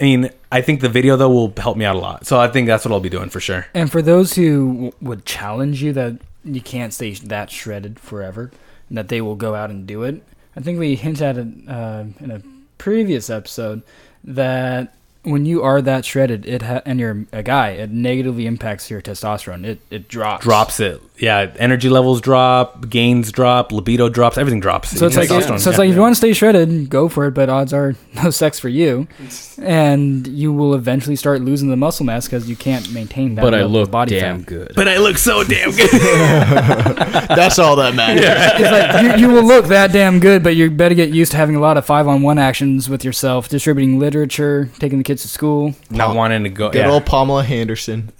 I mean, I think the video though will help me out a lot. So I think that's what I'll be doing for sure. And for those who w- would challenge you that you can't stay that shredded forever, and that they will go out and do it, I think we hinted at it uh, in a previous episode that when you are that shredded, it ha- and you're a guy, it negatively impacts your testosterone. It it drops. Drops it. Yeah, energy levels drop, gains drop, libido drops, everything drops. So it's like Testosterone, so it's yeah. like if you want to stay shredded, go for it. But odds are no sex for you, and you will eventually start losing the muscle mass because you can't maintain that. But I look body damn fat. good. But I look so damn good. That's all that matters. It's like you, you will look that damn good, but you better get used to having a lot of five-on-one actions with yourself, distributing literature, taking the kids to school, Not wanting to go. Good yeah. old Pamela Henderson.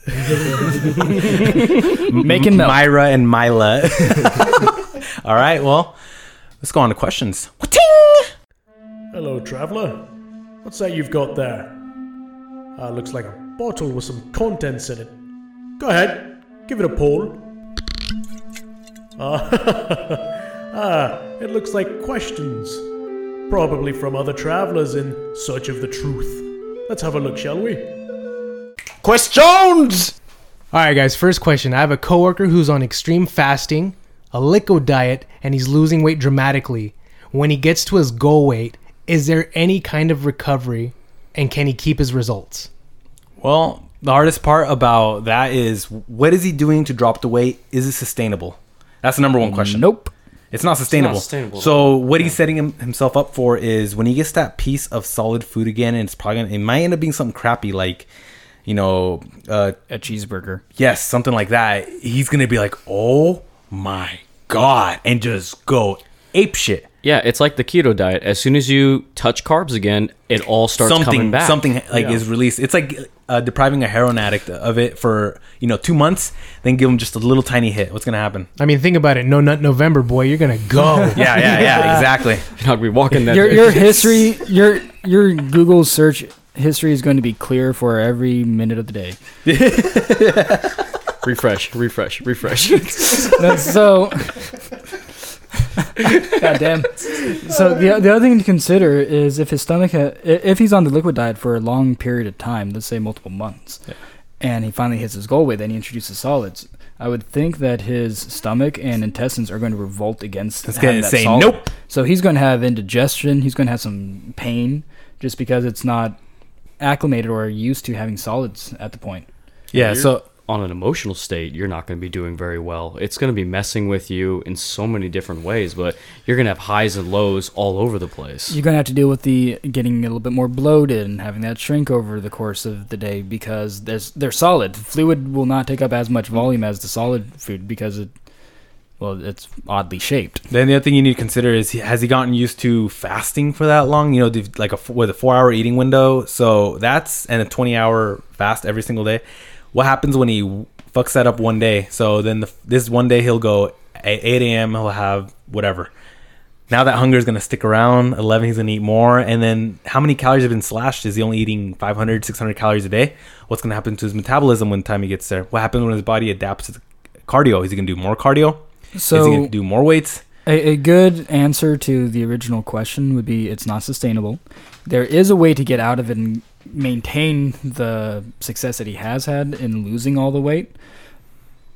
making milk. Myra and Mila. All right, well, let's go on to questions. Hello, traveler. What's that you've got there? Uh, looks like a bottle with some contents in it. Go ahead, give it a pull. Ah, ah, it looks like questions. Probably from other travelers in search of the truth. Let's have a look, shall we? Questions! All right, guys. First question. I have a coworker who's on extreme fasting, a liquid diet, and he's losing weight dramatically. When he gets to his goal weight, is there any kind of recovery, and can he keep his results? Well, the hardest part about that is what is he doing to drop the weight? Is it sustainable? That's the number one question. Nope. It's not sustainable. sustainable. So what he's setting him, himself up for is when he gets that piece of solid food again, and it's probably gonna, it might end up being something crappy like, you know, uh, A cheeseburger. yes, something like that. He's gonna be like, oh my god, and just go ape shit. Yeah, it's like the keto diet. As soon as you touch carbs again, it all starts coming something back. something like Yeah. is released. It's like uh, depriving a heroin addict of it for you know two months, then give them just a little tiny hit. What's gonna happen? I mean, think about it. No Nut November, boy. You're gonna go. Yeah, yeah, yeah, exactly. You're not gonna be walking that. Your your history, your your Google search history is going to be clear for every minute of the day. refresh, refresh, refresh. That's so. God damn. So the the other thing to consider is if his stomach ha- if he's on the liquid diet for a long period of time, let's say multiple months, and he finally hits his goal weight, then he introduces solids. I would think that his stomach and intestines are going to revolt against. It's having that say solid. nope. So he's going to have indigestion. He's going to have some pain just because it's not acclimated or used to having solids at the point. Yeah. You're- So on an emotional state, you're not going to be doing very well. It's going to be messing with you in so many different ways, but you're going to have highs and lows all over the place. You're gonna have to deal with the getting a little bit more bloated and having that shrink over the course of the day because there's they're solid. Fluid will not take up as much volume as the solid food because it well it's oddly shaped. then the other thing you need to consider is has he gotten used to fasting for that long? You know, like a with a four hour eating window. So that's and a twenty hour fast every single day. What happens when he fucks that up one day? So then the, this one day he'll go at eight a.m. He'll have whatever. Now that hunger is going to stick around. 11, he's going to eat more. And then how many calories have been slashed? Is he only eating 500, 600 calories a day? What's going to happen to his metabolism when time he gets there? What happens when his body adapts to cardio? Is he going to do more cardio? Is he So to do more weights? a, a good answer to the original question would be it's not sustainable. There is a way to get out of it and maintain the success that he has had in losing all the weight.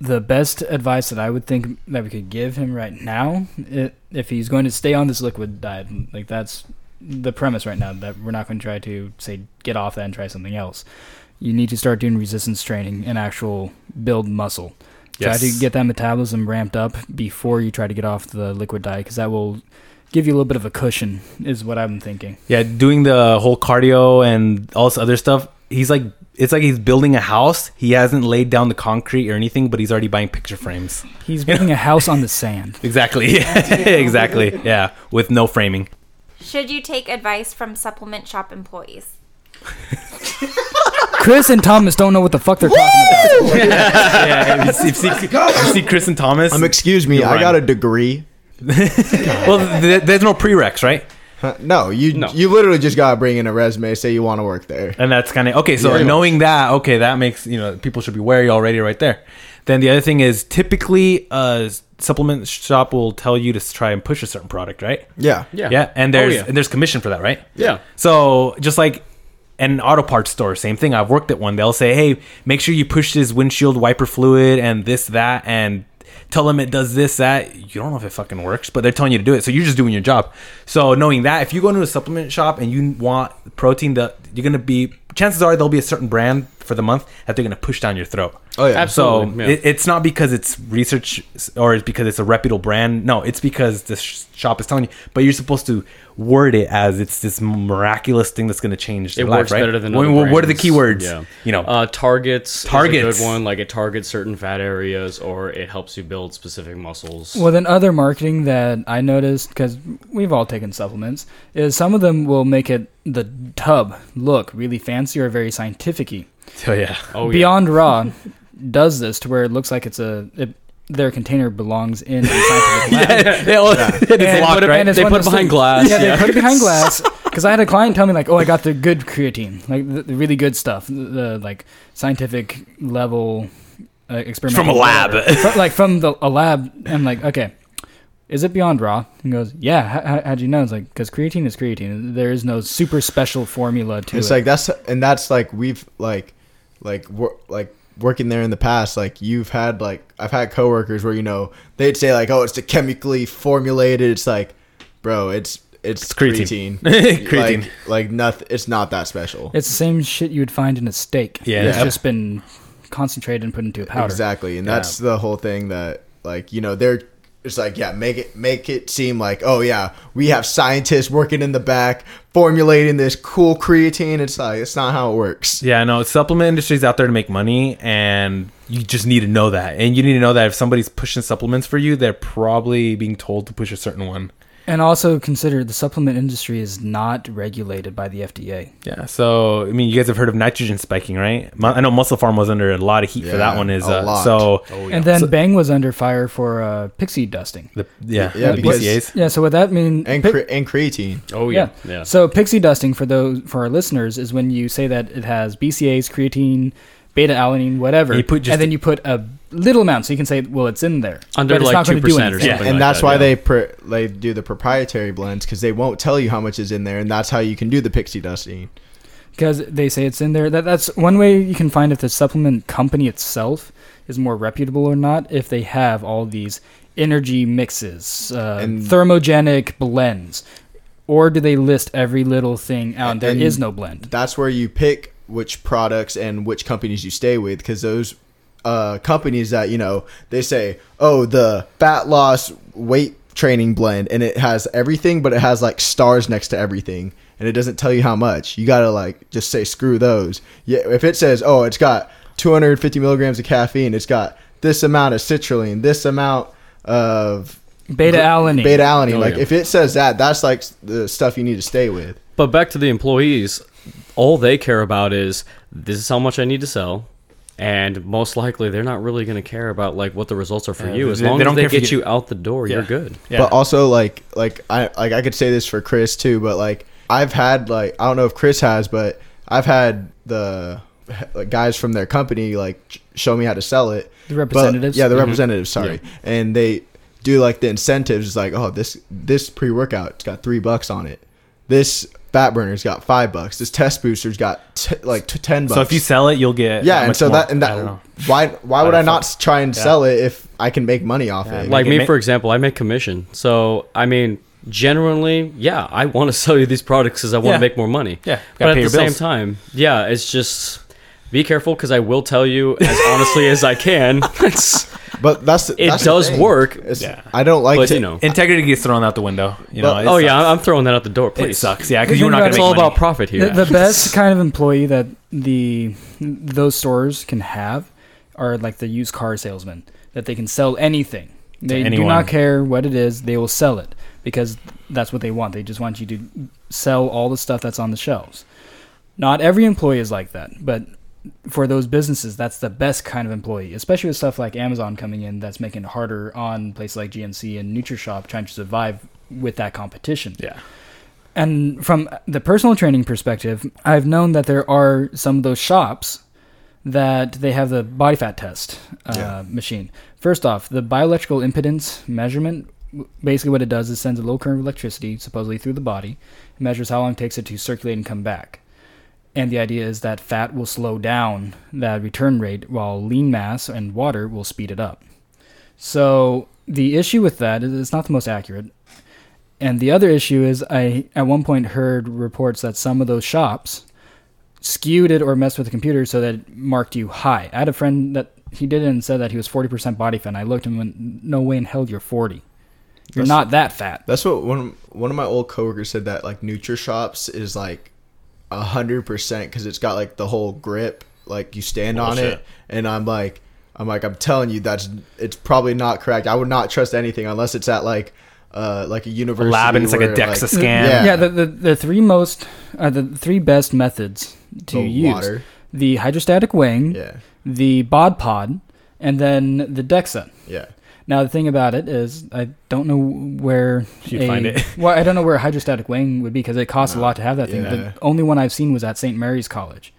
The best advice that I would think that we could give him right now, i if he's going to stay on this liquid diet, like that's the premise right now, that we're not going to try to say get off that and try something else. You need to start doing resistance training and actual build muscle. Try to get that metabolism ramped up before you try to get off the liquid diet because that will give you a little bit of a cushion, is what I'm thinking. Yeah, doing the whole cardio and all this other stuff. He's like, it's like he's building a house. He hasn't laid down the concrete or anything, but he's already buying picture frames. He's building a house on the sand. Exactly. exactly. Yeah, with no framing. Should you take advice from supplement shop employees? Chris and Thomas don't know what the fuck they're talking about. yeah, you see, you see, you see Chris and Thomas. Um, excuse me, I got a degree. well, th- there's no prereqs, right? Huh, No, you No. you literally just gotta bring in a resume, say you want to work there. And that's kind of okay. So Yeah. knowing that, okay, that makes you know people should be wary already right there. Then the other thing is typically a supplement shop will tell you to try and push a certain product, right? Yeah. Yeah. Yeah, and there's yeah. and there's commission for that, right? Yeah. So just like an auto parts store, same thing. I've worked at one. They'll say, "Hey, make sure you push this windshield wiper fluid and this that and." Tell them it does this that you don't know if it fucking works, but they're telling you to do it, so you're just doing your job. So knowing that, if you go into a supplement shop and you want protein, that you're gonna be chances are there'll be a certain brand for the month that they're gonna push down your throat. Oh yeah. Absolutely. So yeah. it, it's not because it's research or it's because it's a reputable brand. No, it's because the sh- shop is telling you. But you're supposed to word it as it's this miraculous thing that's going to change. it life, works right? better than What, other what- what are the keywords? Yeah. You know, Uh, targets, Targets. is a good one. Like it targets certain fat areas, or it helps you build specific muscles. Well, then other marketing that I noticed because we've all taken supplements is some of them will make it the tub look really fancy or very scientific-y. So yeah. oh yeah. Beyond Raw does this to where it looks like it's a it, their container belongs in a scientific lab. they all, it's And- locked, and right? it's They put it behind things- glass, Yeah, yeah. they put it behind glass. Because I had a client tell me like, "Oh, I got the good creatine, like the, the really good stuff, the, the like scientific level uh, experimental From a lab. whatever. Fro- like from the a lab." I'm like, "Okay, is it beyond raw?" He goes, "Yeah." How, how, how'd you know? It's like because creatine is creatine. There is no super special formula to It's it. It's like that's and that's like we've like like wor- like working there in the past like you've had like I've had coworkers where you know they'd say like oh it's the chemically formulated it's like bro it's it's, It's creatine. creatine Creatine. like, like nothing it's not that special it's the same shit you would find in a steak. Yeah. it's Yeah. just been concentrated and put into a powder. exactly and that's the whole thing that like you know they're it's like yeah make it make it seem like oh yeah we have scientists working in the back formulating this cool creatine it's like it's not how it works Yeah, no, supplement industry's out there to make money, and you just need to know that. And you need to know that if somebody's pushing supplements for you, they're probably being told to push a certain one. And also consider the supplement industry is not regulated by the FDA. Yeah, so I mean, you guys have heard of nitrogen spiking, right? I know MusclePharm was under a lot of heat for that one. Is a uh, lot. so And then Bang was under fire for uh, pixie dusting. the yeah, Yeah, the because- BCAs. Yeah, so what that means and cre- and creatine oh yeah. yeah. Yeah. So pixie dusting for those for our listeners is when you say that it has BCAs, creatine, beta alanine, whatever, And you put just and then you put a little amount, so you can say, well, it's in there, Under, but it's like, not going to 2% do or anything. something. Yeah, and like that's that, why yeah. they pr- they do the proprietary blends because they won't tell you how much is in there, and that's how you can do the pixie dusting. because they say it's in there. That that's one way you can find if the supplement company itself is more reputable or not. If they have all these energy mixes, uh, And- thermogenic blends, or do they list every little thing out? and There And- is no blend. That's where you pick which products and which companies you stay with because those uh, companies that you know they say, oh, the fat loss weight training blend, and it has everything, but it has like stars next to everything, and it doesn't tell you how much. You gotta like just say screw those. Yeah, if it says, oh, it's got 250 milligrams of caffeine, it's got this amount of citrulline, this amount of Beta alanine. beta alanine. Oh, like yeah. if it says that, that's like the stuff you need to stay with. But back to the employees, all they care about is this is how much I need to sell. And most likely, they're not really going to care about like what the results are for Yeah, you. As they- long they as don't they care if you get get- you out the door, you're good. Yeah. But also like like I like I could say this for Chris too, but like I've had like I don't know if Chris has, but I've had the like, guys from their company like show me how to sell it. The But- representatives. yeah, the Mhm. representatives. Sorry, and they do like the incentives. It's like oh this this pre workout it's got three bucks on it. This fat burner's got five bucks. This test booster's got t- like t- ten bucks. So if you sell it, you'll get yeah, and so more. that and I don't that know. why why would Why I not fuck? try and Yeah. sell it if I can make money off Yeah, it? Like me, ma- for example, I make commission. So, I mean, generally, yeah, I want to sell you these products because I want to Yeah. make more money. Yeah, But at the your same time, yeah, it's just be careful because I will tell you as honestly as I can. It's, But that's it that's the does thing. work. It's- Yeah. I don't like But, to you know. integrity gets thrown out the window. You know. But- it Oh, yeah. I'm throwing that out the door, It sucks. Yeah, The because you're thing not gonna It's make all money. about profit here. The, the best kind of employee that the those stores can have are like the used car salesman that they can sell anything. They do anyone. not care what it is; they will sell it because that's what they want. They just want you to sell all the stuff that's on the shelves. Not every employee is like that, but for those businesses, that's the best kind of employee, especially with stuff like Amazon coming in that's making it harder on places like GNC and NutriShop trying to survive with that competition. Yeah. And from the personal training perspective, I've known that there are some of those shops that they have the body fat test uh, Yeah. machine. First off, the bioelectrical impedance measurement basically what it does is sends a low current of electricity supposedly through the body, It measures how long it takes it to circulate and come back. And the idea is that fat will slow down that return rate while lean mass and water will speed it up. So the issue with that is it's not the most accurate. And the other issue is I at one point heard reports that some of those shops skewed it or messed with the computer so that it marked you high. I had a friend that he did it and said that he was 40% body fat. And I looked at him and went, no way in hell you're 40. You're That's- not that fat. That's what one of, one of my old coworkers said that like NutriShops is like a hundred percent because it's got like the whole grip, like you stand on Bullshit. it, and I'm like, I'm like, I'm telling you, that's it's probably not correct. I would not trust anything unless it's at like, uh, like a university lab and it's like a where, DEXA scan. Yeah. Yeah, the, the, the three most, uh, the three best methods to the use water. the hydrostatic weighing, Yeah, the bod pod, and then the DEXA. yeah. Now the thing about it is, I don't know where You'd find it. Well, I don't know where a hydrostatic weighing would be because it costs a lot to have that thing. yeah. The only one I've seen was at St. Mary's College.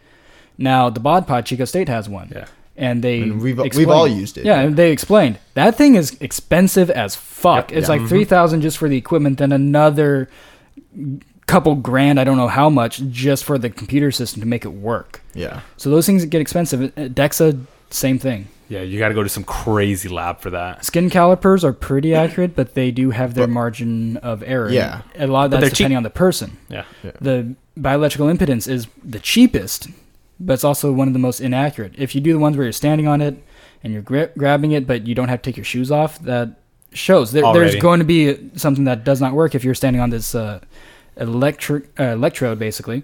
Now the bod pod, Chico State has one. Yeah. and they And we've- we've all used it. Yeah, and they explained that thing is expensive as fuck. Yep. It's Yeah. like three thousand just for the equipment, then another couple grand. I don't know how much just for the computer system to make it work. Yeah. So those things get expensive. Uh, Dexa, same thing. Yeah, you got to go to some crazy lab for that. Skin calipers are pretty accurate, but they do have their But- margin of error. Yeah. a lot of But that's they're cheap. depending on the person. Yeah. The bioelectrical impedance is the cheapest, but it's also one of the most inaccurate. If you do the ones where you're standing on it and you're gra- grabbing it, but you don't have to take your shoes off, that shows there, there's Already. going to be something that does not work if you're standing on this uh, electric uh, electrode, basically,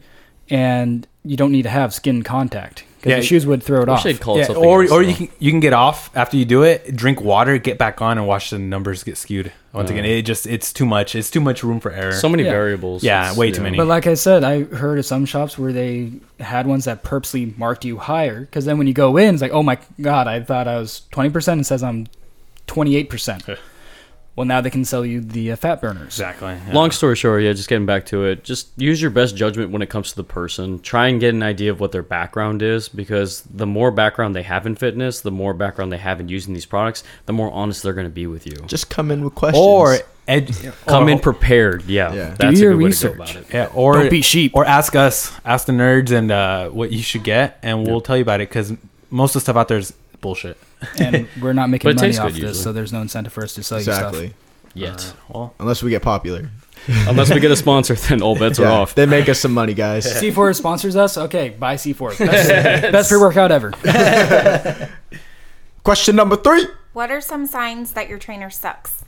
and you don't need to have skin contact because Yeah, the shoes would throw it off. wish call it Yeah, something or else, or though. you can you can get off after you do it, drink water, get back on, and watch the numbers get skewed. Once Uh. again, it just it's too much. It's too much room for error. so many Yeah. variables. Yeah, It's- way too many. But like I said, I heard of some shops where they had ones that purposely marked you higher because then when you go in, it's like, oh my god, I thought I was twenty percent. It says I'm twenty eight percent. Well, now they can sell you the uh, fat burners. exactly. yeah. Long story short, yeah, just getting back to it, just use your best judgment when it comes to the person. Try and get an idea of what their background is because the more background they have in fitness, the more background they have in using these products, the more honest they're going to be with you. Just come in with questions. or ed- Come or- in prepared. Yeah. Yeah. That's Do your a good way research. to go about it. Yeah, or Don't be sheep. Or ask us, ask the nerds, and uh, what you should get, and we'll tell you about it. Because most of the stuff out there is bullshit. and we're not making it money tastes off good this, usually. so there's no incentive for us to sell you exactly. you Yet. Well, Unless we get popular. Unless we get a sponsor, then all bets are Yeah, off. They make us some money, guys. stuff. C4 sponsors us. Okay, buy C4. Best, best pre-workout ever. Question number three. What are some signs that your trainer sucks?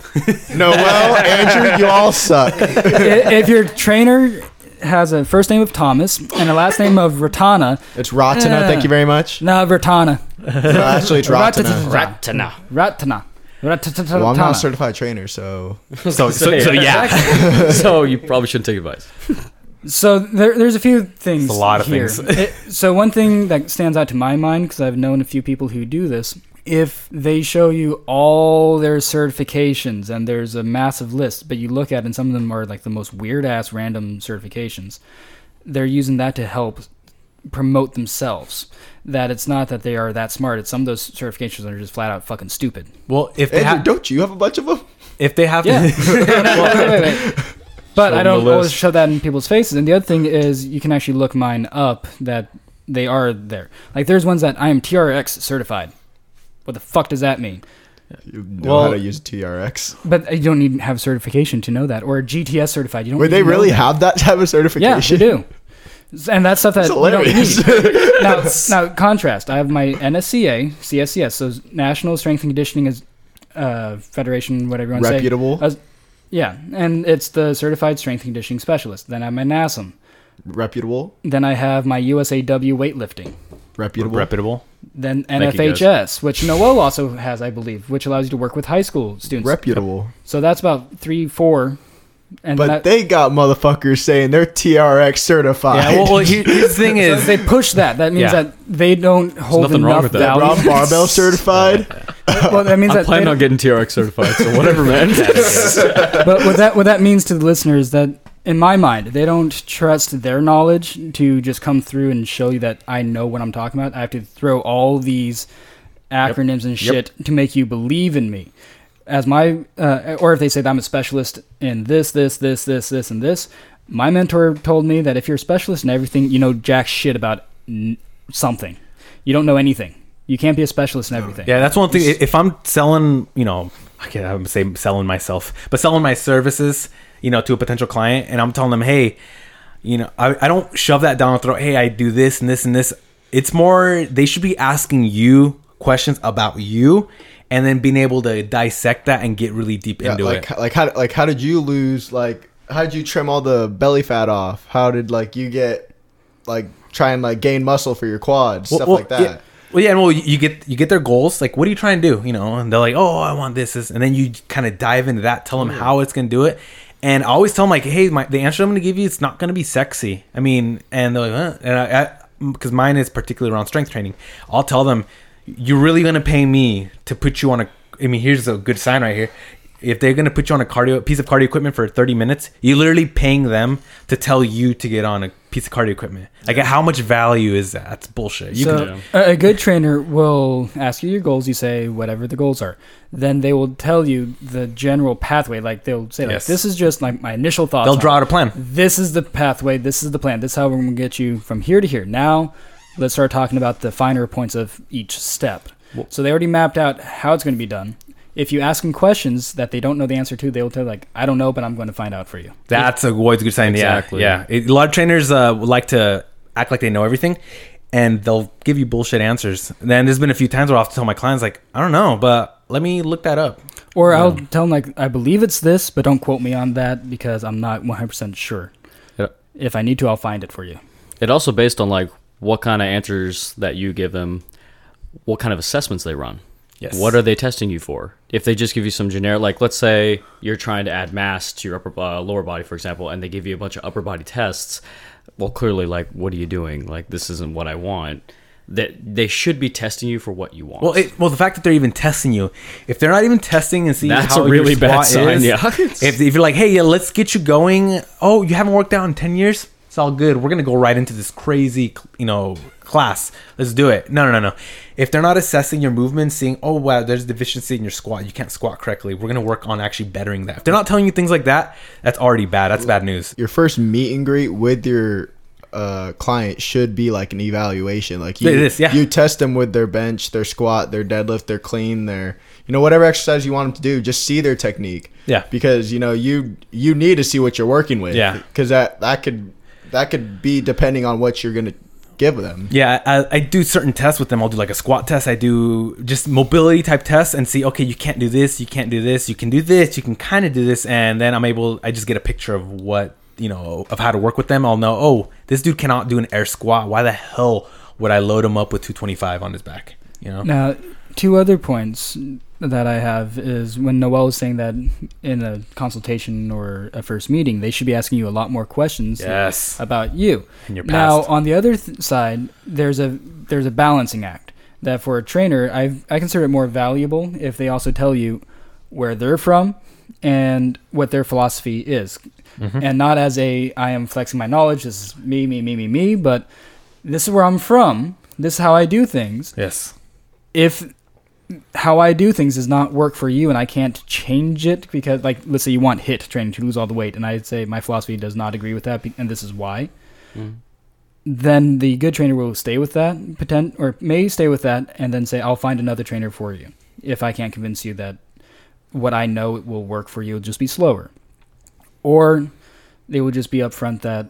Noel, Andrew, you all suck. I- if your trainer has a first name of Thomas and a last name of Ratana, It's Ratana. Thank uh, you very much. no, Ratana. No, actually, it's Ratana. Ratana. Ratana. Ratana. Well, I'm not a certified trainer, so so, so, so yeah, so you probably shouldn't take advice. So there, there's a few things. It's a lot of here. things. It- so one thing that stands out to my mind because I've known a few people who do this. If they show you all their certifications and there's a massive list, but you look at it and some of them are like the most weird ass random certifications, they're using that to help promote themselves. That it's not that they are that smart. It's some of those certifications are just flat out fucking stupid. well, if they Andrew, have, don't you have a bunch of them? if they have, Yeah. Well, wait, wait, wait. But I don't always list. shove that in people's faces. And the other thing is, you can actually look mine up that they are there. Like, there's ones that I am TRX certified. What the fuck does that mean? You know Well- how to use TRX. But you don't need to have certification to know that. Or GTS certified. You don't. Wait, they really that. have that type of Yeah, certification? Yeah, they do. And that's stuff that It's you don't need. now, now, contrast. I have my NSCA, CSCS, so National Strength and Conditioning is uh, Federation, whatever you want to say. Reputable. Yeah, and it's the Certified Strength and Conditioning Specialist. Then I have my NASM. reputable. Then I have my USAW weightlifting. Reputable. reputable. Then Thank you, guys. NFHS, which Noel also has, I believe, which allows you to work with high school students. reputable. so that's about three, four. And But that, they got motherfuckers saying they're TRX certified. Yeah. Well, well here- here's the thing so is, they push that. That means Yeah. that they don't hold nothing wrong enough with that. Rob Barbell certified. well, that means I'm that planning on don't- getting TRX certified, so whatever, man. but what that what that means to the listeners is that in my mind, they don't trust their knowledge to just come through and show you that I know what I'm talking about. I have to throw all these acronyms and shit to make you believe in me. As my, uh, or if they say that I'm a specialist in this, this, this, this, this, and this, my mentor told me that if you're a specialist in everything, you know jack shit about n- something. You don't know anything. You can't be a specialist in everything. Yeah, that's one thing. If I'm selling, you know, I can't I'm say selling myself, but selling my services, you know, to a potential client, and I'm telling them, hey, you know, I, I don't shove that down their throat. Hey, I do this and this and this. It's more they should be asking you questions about you, and then being able to dissect that and get really deep Yeah, into like it. like how like how did you lose like how did you trim all the belly fat off? How did like you get like try and like gain muscle for your quads, stuff like that? Yeah. Well, yeah, and well, you get you get their goals. Like, what are you trying to do? You know, and they're like, "Oh, I want this,", this. and then you kind of dive into that, tell them how it's gonna do it, and I always tell them like, "Hey, my, the answer I'm gonna give you, it's not gonna be sexy." I mean, and they're like, huh? and I, because mine is particularly around strength training, I'll tell them, "You're really gonna pay me to put you on a. I mean, here's a good sign right here. If they're gonna put you on a cardio piece of cardio equipment for 30 minutes, you're literally paying them to tell you to get on a piece of cardio equipment. Like, how much value is that? That's bullshit. You so can, a, a good trainer will ask you your goals. You say whatever the goals are. Then they will tell you the general pathway. Like they'll say, like, Yes. "This is just like my initial thoughts." they'll draw out a plan. This is the pathway. This is the plan. This is how we're going to get you from here to here. Now, let's start talking about the finer points of each step. so they already mapped out how it's going to be done. If you ask them questions that they don't know the answer to, they will tell you, like, "I don't know, but I'm going to find out for you." That's a always a good sign. Exactly. Yeah, yeah. It- a lot of trainers uh, like to act like they know everything, and they'll give you bullshit answers. And then there's been a few times where I'll have to tell my clients like, I don't know, but let me look that up. Or I'll tell them like, "I believe it's this, but don't quote me on that because I'm not 100% sure." Yeah. If I need to, I'll find it for you. It also based on like what kind of answers that you give them, what kind of assessments they run. Yes. What are they testing you for? If they just give you some generic, like let's say you're trying to add mass to your upper uh, lower body, for example, and they give you a bunch of upper body tests. Well, clearly, like, what are you doing? Like, this isn't what I want. That they should be testing you for what you want. Well, it, well, the fact that they're even testing you, if they're not even testing and seeing That's how a really bad sign, is, yeah. if, if you're like, hey, yeah, let's get you going. Oh, you haven't worked out in ten years. It's all good. We're gonna go right into this crazy, you know, class. Let's do it. No, no, no, no. If they're not assessing your movements, seeing, oh wow, there's deficiency in your squat. You can't squat correctly. We're gonna work on actually bettering that. If they're not telling you things like that, that's already bad. That's bad news. Your first meet and greet with your uh, client should be like an evaluation. Like you, is, yeah. you test them with their bench, their squat, their deadlift, their clean, their you know whatever exercise you want them to do. Just see their technique. Yeah. because you know you you need to see what you're working with. Yeah. because that that could that could be depending on what you're gonna give them. Yeah, I, I do certain tests with them. I'll do like a squat test. I do just mobility type tests and see, okay, you can't do this, you can't do this, you can do this, you can kind of do this, and then I'm able. I just get a picture of what you know of how to work with them. I'll know, oh, this dude cannot do an air squat. Why the hell would I load him up with 225 on his back? You know? Now, two other points that I have is when Noel was saying that in a consultation or a first meeting, they should be asking you a lot more questions Yes. about you. In your past. Now, on the other th- side, there's a there's a balancing act that for a trainer, I I consider it more valuable if they also tell you where they're from and what their philosophy is, Mm-hmm. and not as a I am flexing my knowledge. This is me, me, me, me, me, but this is where I'm from. This is how I do things Yes. if how I do things does not work for you and I can't change it because like let's say you want HIIT training to lose all the weight and I say my philosophy does not agree with that and this is why. Mm. Then the good trainer will stay with that pretend or may stay with that and then say I'll find another trainer for you if I can't convince you that what I know will work for you will just be slower. Or they will just be upfront that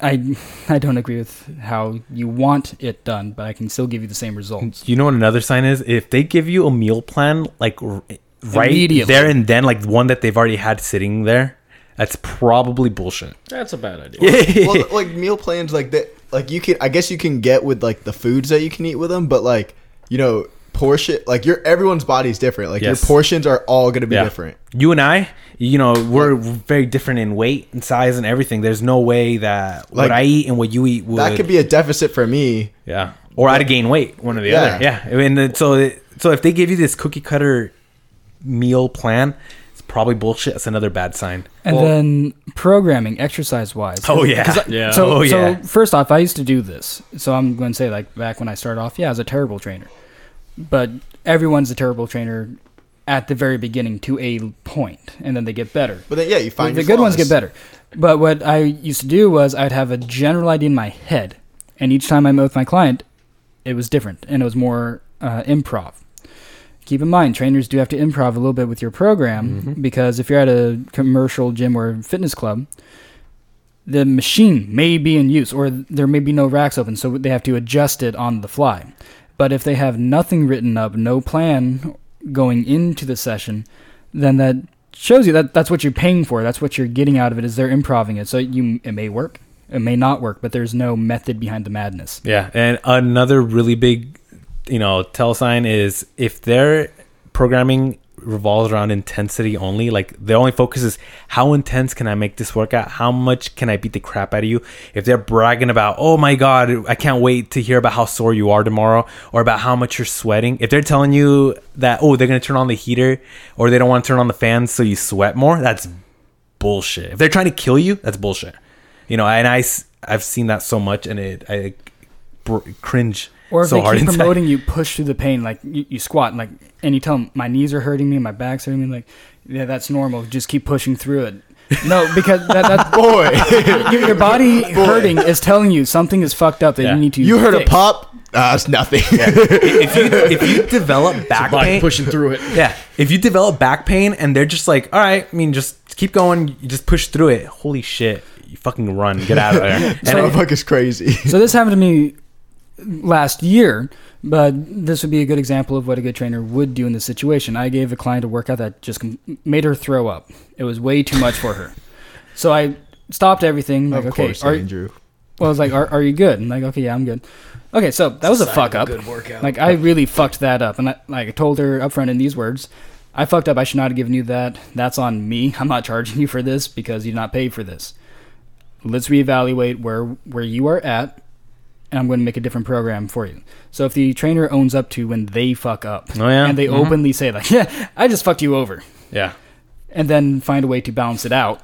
I I don't agree with how you want it done but I can still give you the same results You know what another sign is? If they give you a meal plan, like right there and then, like one that they've already had sitting there, that's probably bullshit. That's a bad idea. well, like meal plans like that like you can i guess you can get with like the foods that you can eat with them but like you know portion like your everyone's body's different like Yes. your portions are all going to be Yeah. different you and I, you know, we're very different in weight and size and everything. There's no way that Like, what I eat and what you eat would. that could be a deficit for me yeah, or I'd gain weight, one or the Yeah. other. Yeah, I mean, so so if they give you this cookie cutter meal plan, it's probably bullshit. That's another bad sign. And Well- then programming, exercise wise. Oh yeah, Yeah. So, oh so first off, I used to do this. So I'm going to say, like, back when I started off, yeah, I was a terrible trainer. But everyone's a terrible trainer at the very beginning to a point, and then they get better. But then yeah, you find the good ones get better. But what I used to do was I'd have a general idea in my head, and each time I met with my client, it was different, and it was more uh, improv. Keep in mind, trainers do have to improv a little bit with your program Mm-hmm. because if you're at a commercial gym or fitness club, the machine may be in use or there may be no racks open, so they have to adjust it on the fly. But if they have nothing written up, no plan going into the session, then that shows you that that's what you're paying for. That's what you're getting out of it. Is they're improving it. So you it may work, it may not work, but there's no method behind the madness. Yeah, and another really big, you know, tell sign is if they're programming revolves around intensity only, like the only focus is how intense can I make this workout? How much can I beat the crap out of you? If they're bragging about, oh my god, I can't wait to hear about how sore you are tomorrow, or about how much you're sweating. If they're telling you that, oh, they're gonna turn on the heater, or they don't want to turn on the fans so you sweat more, that's bullshit. If they're trying to kill you, that's bullshit. You know, and I I've seen that so much, and it I cringe Or if so they hard keep inside. promoting you push through the pain, like you, you squat, and like, and you tell them my knees are hurting me, my back's hurting me, like, yeah, that's normal. Just keep pushing through it. No, because that, that Boy, your, your body hurting is telling you something is fucked up that Yeah. you need to. you heard a pop? Ah, it's nothing. if you if you develop back pain, pushing through it. yeah, if you develop back pain and they're just like, all right, I mean, just keep going, you just push through it. Holy shit, you fucking run, get out of there. And That I- motherfucker's crazy. So this happened to me last year, but this would be a good example of what a good trainer would do in this situation. I gave a client a workout that just made her throw up. It was way too much for her. So I stopped everything. Like, of okay, course, are, Andrew. well, I was like, are, are you good? And like, okay, yeah, I'm good. Okay, so that was a fuck up. Good workout. Like, I really fucked that up, and I, like I told her up front in these words, I fucked up. I should not have given you that. That's on me. I'm not charging you for this because you did not pay for this. Let's reevaluate where where you are at, and I'm going to make a different program for you. So if the trainer owns up to when they fuck up, Oh, yeah? and they Mhm. openly say like, yeah, I just fucked you over, yeah, and then find a way to balance it out,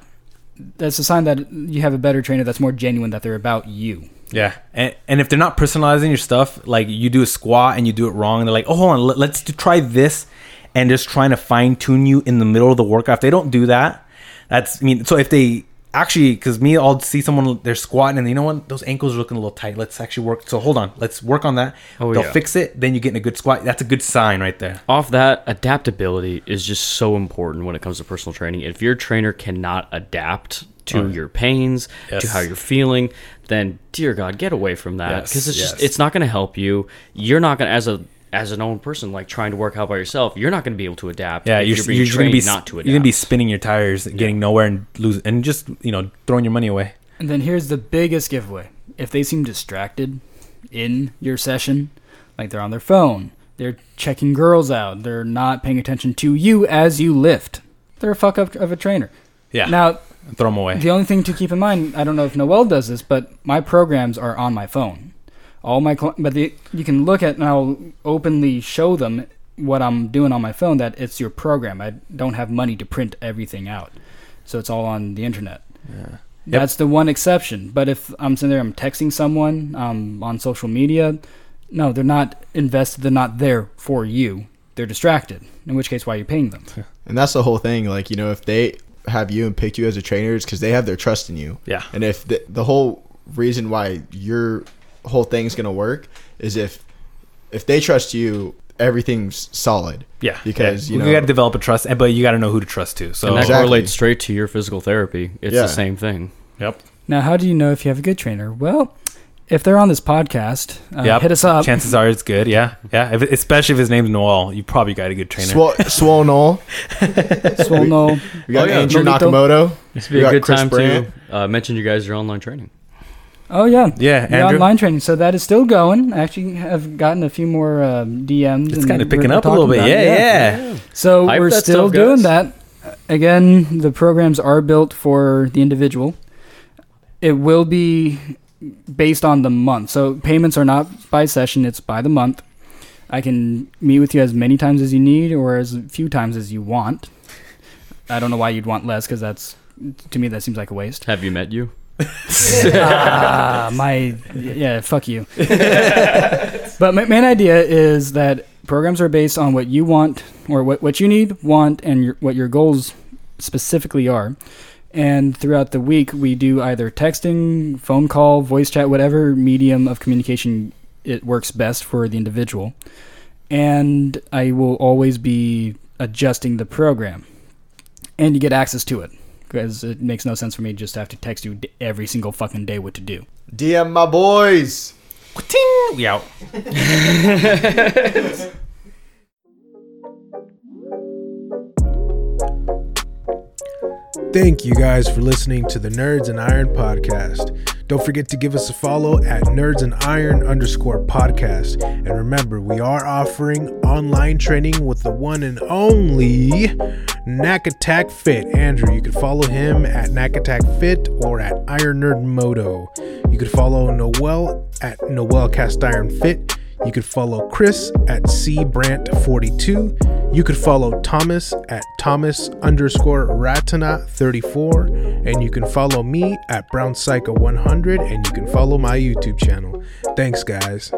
that's a sign that you have a better trainer that's more genuine that they're about you. yeah, and and if they're not personalizing your stuff, like you do a squat and you do it wrong, and they're like, oh, hold on, let, let's try this, and just trying to fine tune you in the middle of the workout. If they don't do that, that's I mean, so if they actually, because me, I'll see someone they're squatting and you know what, those ankles are looking a little tight. Let's actually work. So hold on, let's work on that. Oh, They'll yeah. fix it. Then you get in a good squat. That's a good sign right there. off that adaptability is just so important when it comes to personal training if your trainer cannot adapt to Oh, yeah. your pains Yes. to how you're feeling then dear god get away from that Yes, because it's just it's not going to help you you're not going to as a as an own person like trying to work out by yourself you're not going to be able to adapt Yeah, you're, you're, you're, gonna be not to adapt you're gonna be spinning your tires, getting nowhere, and lose, and just you know throwing your money away. And then here's the biggest giveaway. If they seem distracted in your session, like they're on their phone, they're checking girls out, they're not paying attention to you as you lift, they're a fuck up of a trainer. Yeah, Now, throw them away. the only thing to keep in mind, I don't know if Noel does this, but my programs are on my phone. All my, cl- but the, you can look at and I'll openly show them what I'm doing on my phone. That it's your program. I don't have money to print everything out, so it's all on the internet. Yeah, That's the one exception. But if I'm sitting there, I'm texting someone um, on social media. No, they're not invested. They're not there for you. They're distracted. In which case, why are you paying them? And that's the whole thing. Like, you know, if they have you and picked you as a trainer, it's because they have their trust in you. Yeah. And if the, the whole reason why your whole thing's going to work is if if they trust you, everything's solid. Yeah, Because, yeah. you you got to develop a trust, but you got to know who to trust too. So and that Exactly. correlates straight to your physical therapy it's Yeah. the same thing yep, Now, how do you know if you have a good trainer? Well, if they're on this podcast, uh, yep. hit us up. Chances are it's good. Yeah, yeah. If, especially if his name's Noel, you probably got a good trainer. Swole, Swole Noel. Swole no. We got Oh, yeah. Andrew Nolito. Nakamoto. this would We be a good Chris time Brandt. to uh, mention you guys your online training Oh yeah, yeah, the Andrew. online training. So that is still going. I actually have gotten a few more um, DMs. It's kind of picking up a little bit. about Yeah, yeah. So Hype we're still doing guys. that. Again, the programs are built for the individual. It will be based on the month. So payments are not by session; it's by the month. I can meet with you as many times as you need, or as few times as you want. I don't know why you'd want less because that's to me that seems like a waste. Have you met you? Ah, my yeah, fuck you. but my main idea is that programs are based on what you want or what, what you need, want, and your, what your goals specifically are. And throughout the week, we do either texting, phone call, voice chat, whatever medium of communication it works best for the individual. And I will always be adjusting the program. And you get access to it because it makes no sense for me just to have to text you every single fucking day what to do. DM my boys. We out. Thank you guys for listening to the Nerds and Iron podcast. Don't forget to give us a follow at Nerds and Iron underscore podcast. And remember, we are offering online training with the one and only Knack Attack Fit. Andrew, you can follow him at Knack Attack Fit or at Iron Nerd Moto. You can follow Noel at Noel Cast Iron Fit. You could follow Chris at cbrant42. You could follow Thomas at Thomas underscore Ratana 34. And you can follow me at Brown Psycho 100. And you can follow my YouTube channel. Thanks, guys.